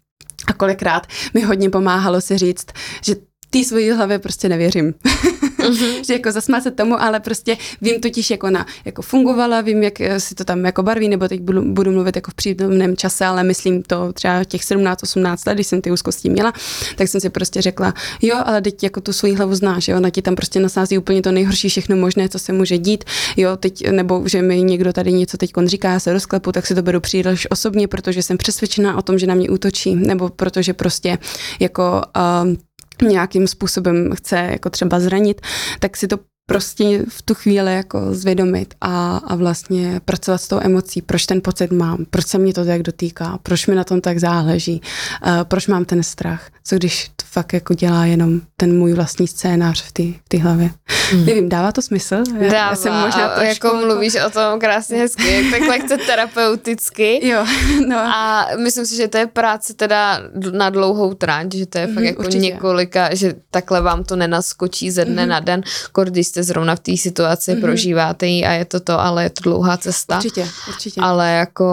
A kolikrát mi hodně pomáhalo si říct, že té svojí hlavě prostě nevěřím. [LAUGHS] mm-hmm. [LAUGHS] že jako zasmát se tomu, ale prostě vím totiž, jak ona jako fungovala, vím, jak eh, si to tam jako barví, nebo teď budu, budu mluvit jako v přítomném čase, ale myslím to třeba těch 17-18 let, když jsem ty úzkosti měla, tak jsem si prostě řekla, jo, ale teď jako tu svoji hlavu znáš, jo, ona ti tam prostě nasází úplně to nejhorší, všechno možné, co se může dít, jo, teď, nebo že mi někdo tady něco teď říká, já se rozklepu, tak si to beru příliš osobně, protože jsem přesvědčená o tom, že na mě útočí, nebo protože prostě jako uh, nějakým způsobem chce jako třeba zranit, tak si to prostě v tu chvíli jako zvědomit a, a vlastně pracovat s tou emocí, proč ten pocit mám, proč se mě to tak dotýká, proč mi na tom tak záleží, uh, proč mám ten strach, co když fakt jako dělá jenom ten můj vlastní scénář v té v hlavě. Mm. Nevím, dává to smysl? Já, dává, já jsem možná trošku... jako mluvíš o tom krásně hezky, tak lehce terapeuticky. Jo, [LAUGHS] no. A myslím si, že to je práce teda na dlouhou tráť, že to je mm, fakt jako určitě. několika, že takhle vám to nenaskočí ze dne mm. na den, když jste zrovna v té situaci, mm-hmm. prožíváte ji a je to to, ale je to dlouhá cesta. Určitě, určitě. Ale jako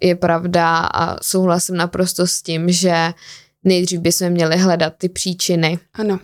je pravda a souhlasím naprosto s tím, že nejdřív bychom měli hledat ty příčiny. Ano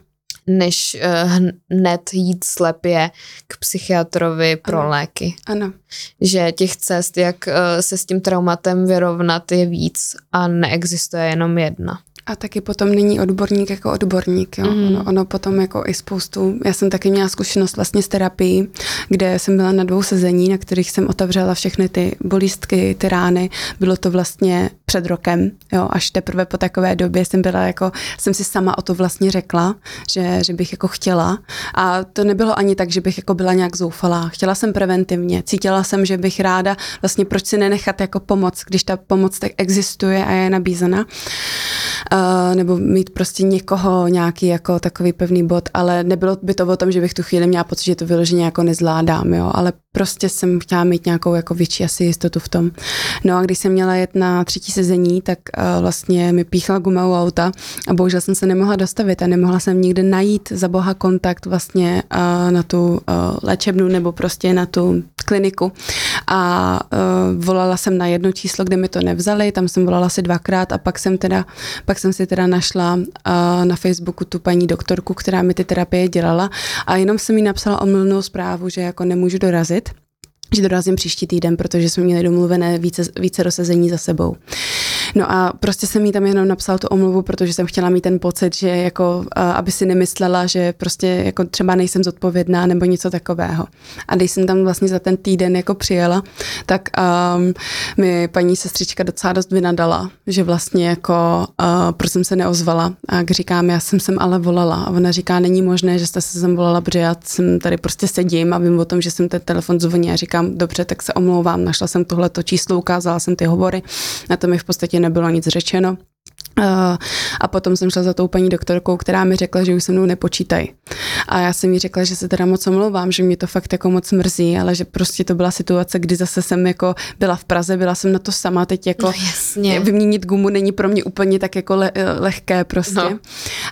než uh, hned jít slepě k psychiatrovi pro ano. léky. Ano. Že těch cest, jak uh, se s tím traumatem vyrovnat, je víc a neexistuje jenom jedna. A taky potom není odborník jako odborník. Jo? Mm. Ono, ono potom jako i spoustu, já jsem taky měla zkušenost vlastně s terapií, kde jsem byla na dvou sezení, na kterých jsem otevřela všechny ty bolístky, ty rány. Bylo to vlastně před rokem, jo? až teprve po takové době jsem byla jako, jsem si sama o to vlastně řekla, že, že bych jako chtěla. A to nebylo ani tak, že bych jako byla nějak zoufalá. Chtěla jsem preventivně. Cítila jsem, že bych ráda vlastně proč si nenechat jako pomoc, když ta pomoc tak existuje a je nabízena uh, nebo mít prostě někoho, nějaký jako takový pevný bod, ale nebylo by to o tom, že bych tu chvíli měla pocit, že to vyloženě jako nezvládám, jo, ale prostě jsem chtěla mít nějakou jako větší asi jistotu v tom. No a když jsem měla jet na třetí sezení, tak uh, vlastně mi píchla guma u auta a bohužel jsem se nemohla dostavit a nemohla jsem nikde najít za boha kontakt vlastně uh, na tu uh, léčebnu nebo prostě na tu kliniku a uh, volala jsem na jedno číslo, kde mi to nevzali, tam jsem volala asi dvakrát a pak jsem teda, pak jsem si teda našla uh, na Facebooku tu paní doktorku, která mi ty terapie dělala a jenom jsem jí napsala omylnou zprávu, že jako nemůžu dorazit že dorazím příští týden, protože jsme měli domluvené více, více rozsezení za sebou. No a prostě jsem jí tam jenom napsal tu omluvu, protože jsem chtěla mít ten pocit, že jako, aby si nemyslela, že prostě jako třeba nejsem zodpovědná nebo něco takového. A když jsem tam vlastně za ten týden jako přijela, tak um, mi paní sestřička docela dost vynadala, že vlastně jako, uh, proč jsem se neozvala. A jak říkám, já jsem sem ale volala. A ona říká, není možné, že jste se sem volala, protože já jsem tady prostě sedím a vím o tom, že jsem ten telefon zvoní a říkám, dobře, tak se omlouvám, našla jsem tohle to číslo, ukázala jsem ty hovory, na to mi v podstatě nebylo nic řečeno. Uh, a potom jsem šla za tou paní doktorkou, která mi řekla, že už se mnou nepočítají. A já jsem jí řekla, že se teda moc omlouvám, že mě to fakt jako moc mrzí, ale že prostě to byla situace, kdy zase jsem jako byla v Praze, byla jsem na to sama, teď jako no, jasně. vyměnit gumu není pro mě úplně tak jako le, lehké prostě. No.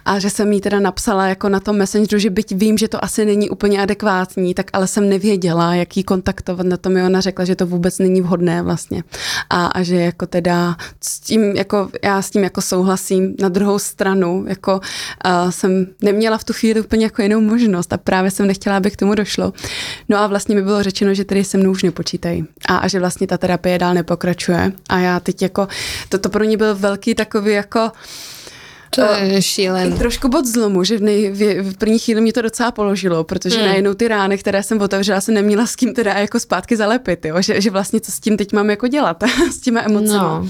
A že jsem jí teda napsala jako na tom messengeru, že byť vím, že to asi není úplně adekvátní, tak ale jsem nevěděla, jak jí kontaktovat. Na to mi ona řekla, že to vůbec není vhodné vlastně. A, a že jako teda s tím, jako já s tím jako souhlasím. Na druhou stranu, jako uh, jsem neměla v tu chvíli úplně jako jinou možnost a právě jsem nechtěla, aby k tomu došlo. No a vlastně mi bylo řečeno, že tedy se mnou už nepočítají a, a že vlastně ta terapie dál nepokračuje. A já teď jako, toto pro ní byl velký takový jako to je šílen. Trošku bod zlomu, že v, nej, v, v první chvíli mě to docela položilo, protože hmm. najednou ty rány, které jsem otevřela, jsem neměla s kým teda jako zpátky zalepit, jo? Že, že vlastně co s tím teď mám jako dělat, [LAUGHS] s těma emocemi. No.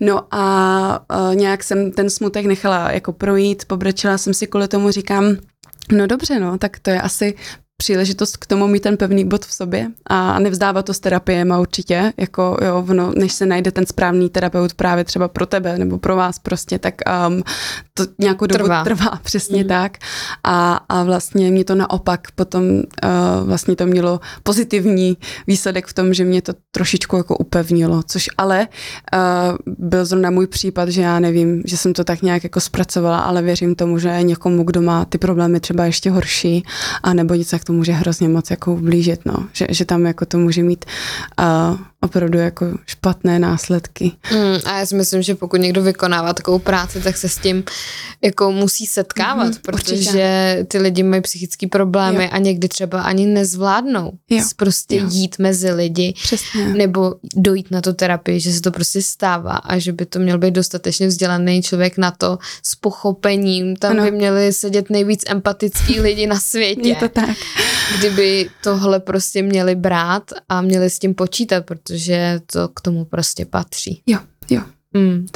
No a uh, nějak jsem ten smutek nechala jako projít, pobrečela jsem si kvůli tomu, říkám, No dobře, no, tak to je asi příležitost k tomu mít ten pevný bod v sobě a nevzdávat to s terapiem a určitě, jako jo, no, než se najde ten správný terapeut právě třeba pro tebe nebo pro vás prostě, tak um, to nějakou dobu trvá, trvá [LAUGHS] přesně mm. tak a, a vlastně mě to naopak potom uh, vlastně to mělo pozitivní výsledek v tom, že mě to trošičku jako upevnilo, což ale uh, byl zrovna můj případ, že já nevím, že jsem to tak nějak jako zpracovala, ale věřím tomu, že někomu, kdo má ty problémy třeba ještě horší a nebo něco, to může hrozně moc jako ublížit, no. Že, že tam jako to může mít uh, opravdu jako špatné následky. Mm, a já si myslím, že pokud někdo vykonává takovou práci, tak se s tím jako musí setkávat, mm, protože určitě. ty lidi mají psychické problémy jo. a někdy třeba ani nezvládnou jo. prostě jo. jít mezi lidi Přesně. nebo dojít na tu terapii, že se to prostě stává a že by to měl být dostatečně vzdělaný člověk na to s pochopením. Tam ano. by měli sedět nejvíc empatický [LAUGHS] lidi na světě. Je to tak. Kdyby tohle prostě měli brát a měli s tím počítat, protože to k tomu prostě patří. Jo, jo. Mm.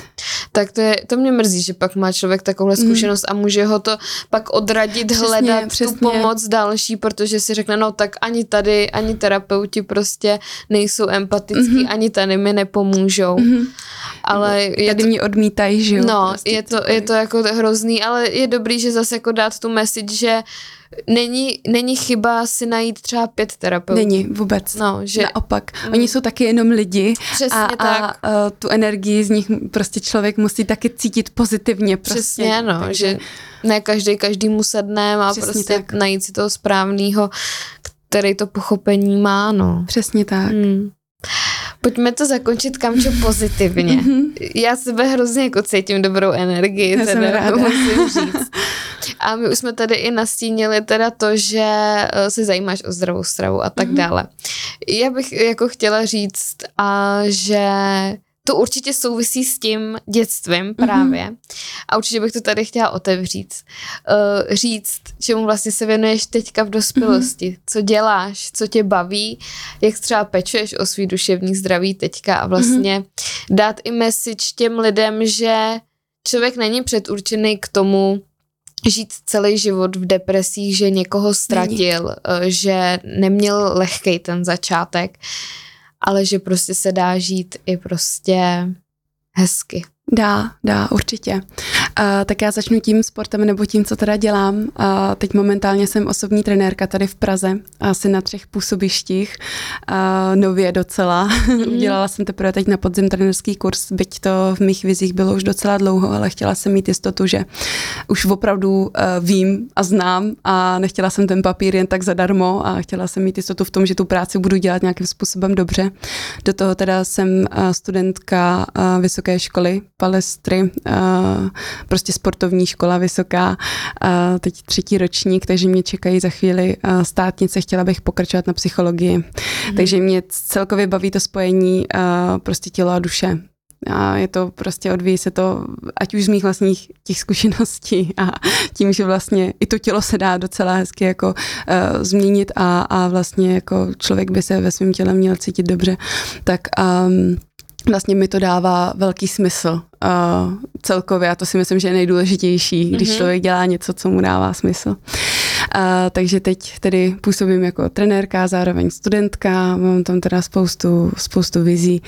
Tak to, je, to mě mrzí, že pak má člověk takovouhle hmm. zkušenost mm. a může ho to pak odradit, přesně, hledat přesně. tu pomoc další, protože si řekne, no tak ani tady, ani terapeuti prostě nejsou empatický, mm-hmm. ani tady mi nepomůžou. Mm-hmm. Ale je tady to, mě odmítají, že jo? No, prostě je, to, je to jako hrozný, ale je dobrý, že zase jako dát tu message, že není, není chyba si najít třeba pět terapeutů. Není vůbec. No, že... Naopak. Mm. Oni jsou taky jenom lidi. Přesně a, tak. A, a tu energii z nich prostě člověk musí taky cítit pozitivně. Prostě. Přesně, no, Takže... že ne každý každý mu sedne a prostě tak. najít si toho správného, který to pochopení má, no. Přesně tak. Mm. Pojďme to zakončit kamčo pozitivně. Mhm. Já sebe hrozně jako cítím dobrou energii, Já teda musím říct. A my už jsme tady i nastínili teda to, že eh, se zajímáš o zdravou stravu a tak mm-hmm. dále. Já bych jako chtěla říct, a že to určitě souvisí s tím dětstvím mhm. právě. Mm-hmm. A určitě bych to tady chtěla otevřít. Uh, říct, čemu vlastně se věnuješ teďka v dospělosti. Mm-hmm. Co děláš, co tě baví, jak třeba pečuješ o svý duševní zdraví teďka a vlastně mm-hmm. dát i message těm lidem, že člověk není předurčený k tomu, žít celý život v depresích, že někoho ztratil, Není. Eh, že neměl lehkej ten začátek, ale že prostě se dá žít i prostě hezky. Dá, dá, určitě. Uh, tak já začnu tím sportem nebo tím, co teda dělám. Uh, teď momentálně jsem osobní trenérka tady v Praze, asi na třech působištích, uh, nově docela. Mm. [LAUGHS] Udělala jsem teprve teď na podzim trenérský kurz, byť to v mých vizích bylo už docela dlouho, ale chtěla jsem mít jistotu, že už opravdu uh, vím a znám a nechtěla jsem ten papír jen tak zadarmo a chtěla jsem mít jistotu v tom, že tu práci budu dělat nějakým způsobem dobře. Do toho teda jsem uh, studentka uh, vysoké školy palestry, uh, prostě sportovní škola vysoká, uh, teď třetí ročník, takže mě čekají za chvíli uh, státnice, chtěla bych pokračovat na psychologii. Mm. Takže mě celkově baví to spojení prostě těla a duše a je to prostě, odvíjí se to, ať už z mých vlastních těch zkušeností a tím, že vlastně i to tělo se dá docela hezky jako uh, změnit a, a vlastně jako člověk by se ve svém těle měl cítit dobře, tak um, vlastně mi to dává velký smysl uh, celkově a to si myslím, že je nejdůležitější, když mm-hmm. člověk dělá něco, co mu dává smysl. Uh, takže teď tedy působím jako trenérka, zároveň studentka, mám tam teda spoustu, spoustu vizí.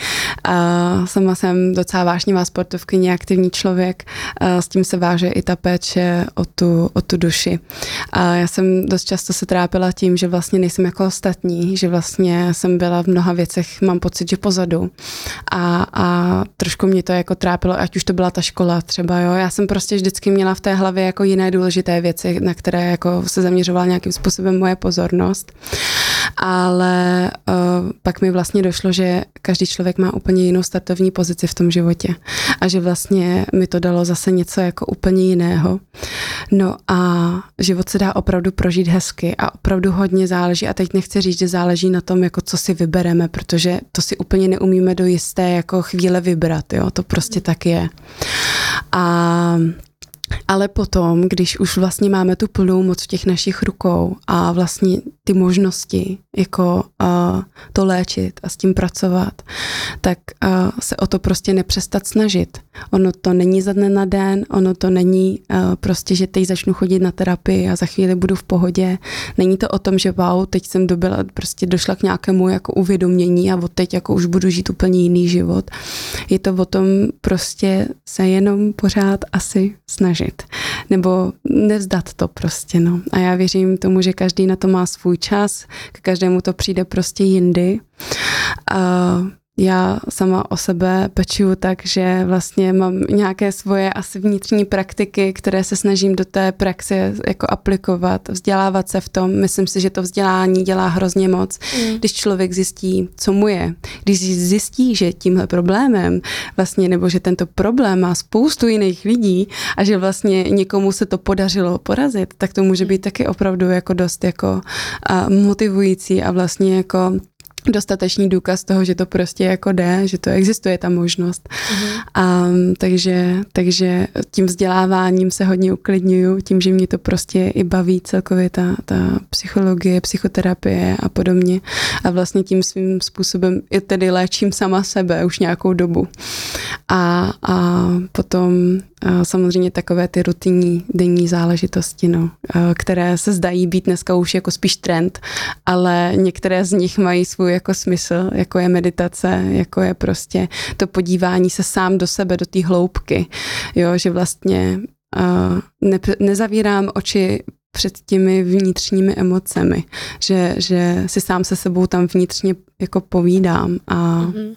Uh, sama jsem docela vášnivá sportovkyně, aktivní člověk, uh, s tím se váže i ta péče o tu, o tu duši. A já jsem dost často se trápila tím, že vlastně nejsem jako ostatní, že vlastně jsem byla v mnoha věcech, mám pocit, že pozadu. A, a trošku mě to jako trápilo, ať už to byla ta škola třeba, jo. Já jsem prostě vždycky měla v té hlavě jako jiné důležité věci, na které jako se zaměřovala nějakým způsobem moje pozornost. Ale uh, pak mi vlastně došlo, že každý člověk má úplně jinou startovní pozici v tom životě a že vlastně mi to dalo zase něco jako úplně jiného. No a život se dá opravdu prožít hezky a opravdu hodně záleží a teď nechci říct, že záleží na tom, jako co si vybereme, protože to si úplně neumíme do jisté jako chvíle vybrat, jo, to prostě tak je. A ale potom, když už vlastně máme tu plnou moc v těch našich rukou a vlastně ty možnosti, jako uh, to léčit a s tím pracovat, tak uh, se o to prostě nepřestat snažit. Ono to není za dne na den, ono to není uh, prostě, že teď začnu chodit na terapii a za chvíli budu v pohodě. Není to o tom, že wow, teď jsem dobila, prostě došla k nějakému jako uvědomění a od teď jako už budu žít úplně jiný život. Je to o tom prostě se jenom pořád asi snažit. Nebo nevzdat to prostě, no. A já věřím tomu, že každý na to má svůj čas, k každému to přijde prostě jindy. A já sama o sebe pečuju tak, že vlastně mám nějaké svoje asi vnitřní praktiky, které se snažím do té praxe jako aplikovat, vzdělávat se v tom. Myslím si, že to vzdělání dělá hrozně moc, mm. když člověk zjistí, co mu je. Když zjistí, že tímhle problémem vlastně, nebo že tento problém má spoustu jiných lidí a že vlastně někomu se to podařilo porazit, tak to může být taky opravdu jako dost jako motivující a vlastně jako dostatečný důkaz toho, že to prostě jako jde, že to existuje ta možnost. Mm-hmm. A, takže, takže tím vzděláváním se hodně uklidňuju, tím, že mě to prostě i baví celkově ta, ta psychologie, psychoterapie a podobně. A vlastně tím svým způsobem i tedy léčím sama sebe už nějakou dobu. A, a potom samozřejmě takové ty rutinní denní záležitosti, no, které se zdají být dneska už jako spíš trend, ale některé z nich mají svůj jako smysl, jako je meditace, jako je prostě to podívání se sám do sebe, do té hloubky, jo, že vlastně ne, nezavírám oči před těmi vnitřními emocemi, že, že si sám se sebou tam vnitřně jako povídám a, mm-hmm.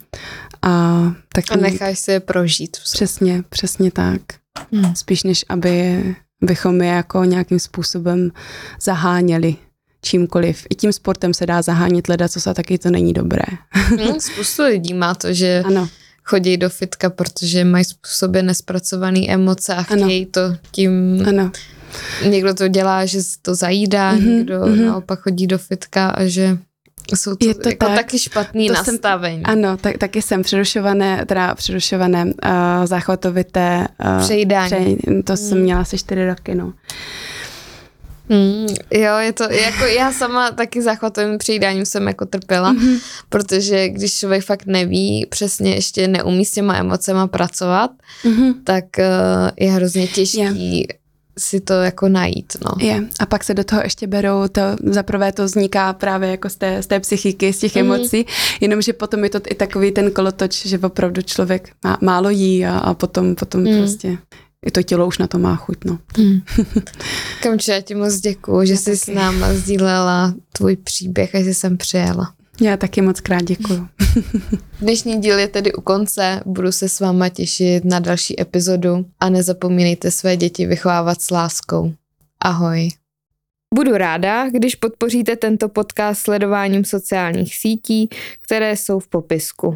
a tak... A necháš si je prožít. Přesně, přesně tak. Mm. Spíš než aby bychom je jako nějakým způsobem zaháněli čímkoliv. I tím sportem se dá zahánět leda, co se taky to není dobré. Hmm, [LAUGHS] spoustu lidí má to, že ano. chodí do fitka, protože mají způsobě nespracované emoce a chtějí ano. to tím... Ano. Někdo to dělá, že to zajídá, mm-hmm, někdo mm-hmm. naopak chodí do fitka a že jsou to, je to jako tak, taky špatný to nastavení. Jsem, ano, tak, taky jsem přerušované, teda přerušované uh, záchvatovité uh, přejídání. Přej, to hmm. jsem měla asi čtyři roky, no. Mm, jo, je to, jako já sama taky záchvatovým přejídáním jsem jako trpěla, mm-hmm. protože když člověk fakt neví, přesně ještě neumí s těma emocema pracovat, mm-hmm. tak uh, je hrozně těžký yeah si to jako najít. No. Je. A pak se do toho ještě berou, to zaprvé to vzniká právě jako z té, z té psychiky, z těch mm. emocí, jenomže potom je to i takový ten kolotoč, že opravdu člověk má, málo jí a, a potom, potom mm. prostě i to tělo už na to má chuť. No. Mm. [LAUGHS] Kamče, já ti moc děkuju, že jsi taky. s náma sdílela tvůj příběh a že jsem přijela. Já taky moc krát děkuju. [LAUGHS] Dnešní díl je tedy u konce, budu se s váma těšit na další epizodu a nezapomínejte své děti vychovávat s láskou. Ahoj. Budu ráda, když podpoříte tento podcast sledováním sociálních sítí, které jsou v popisku.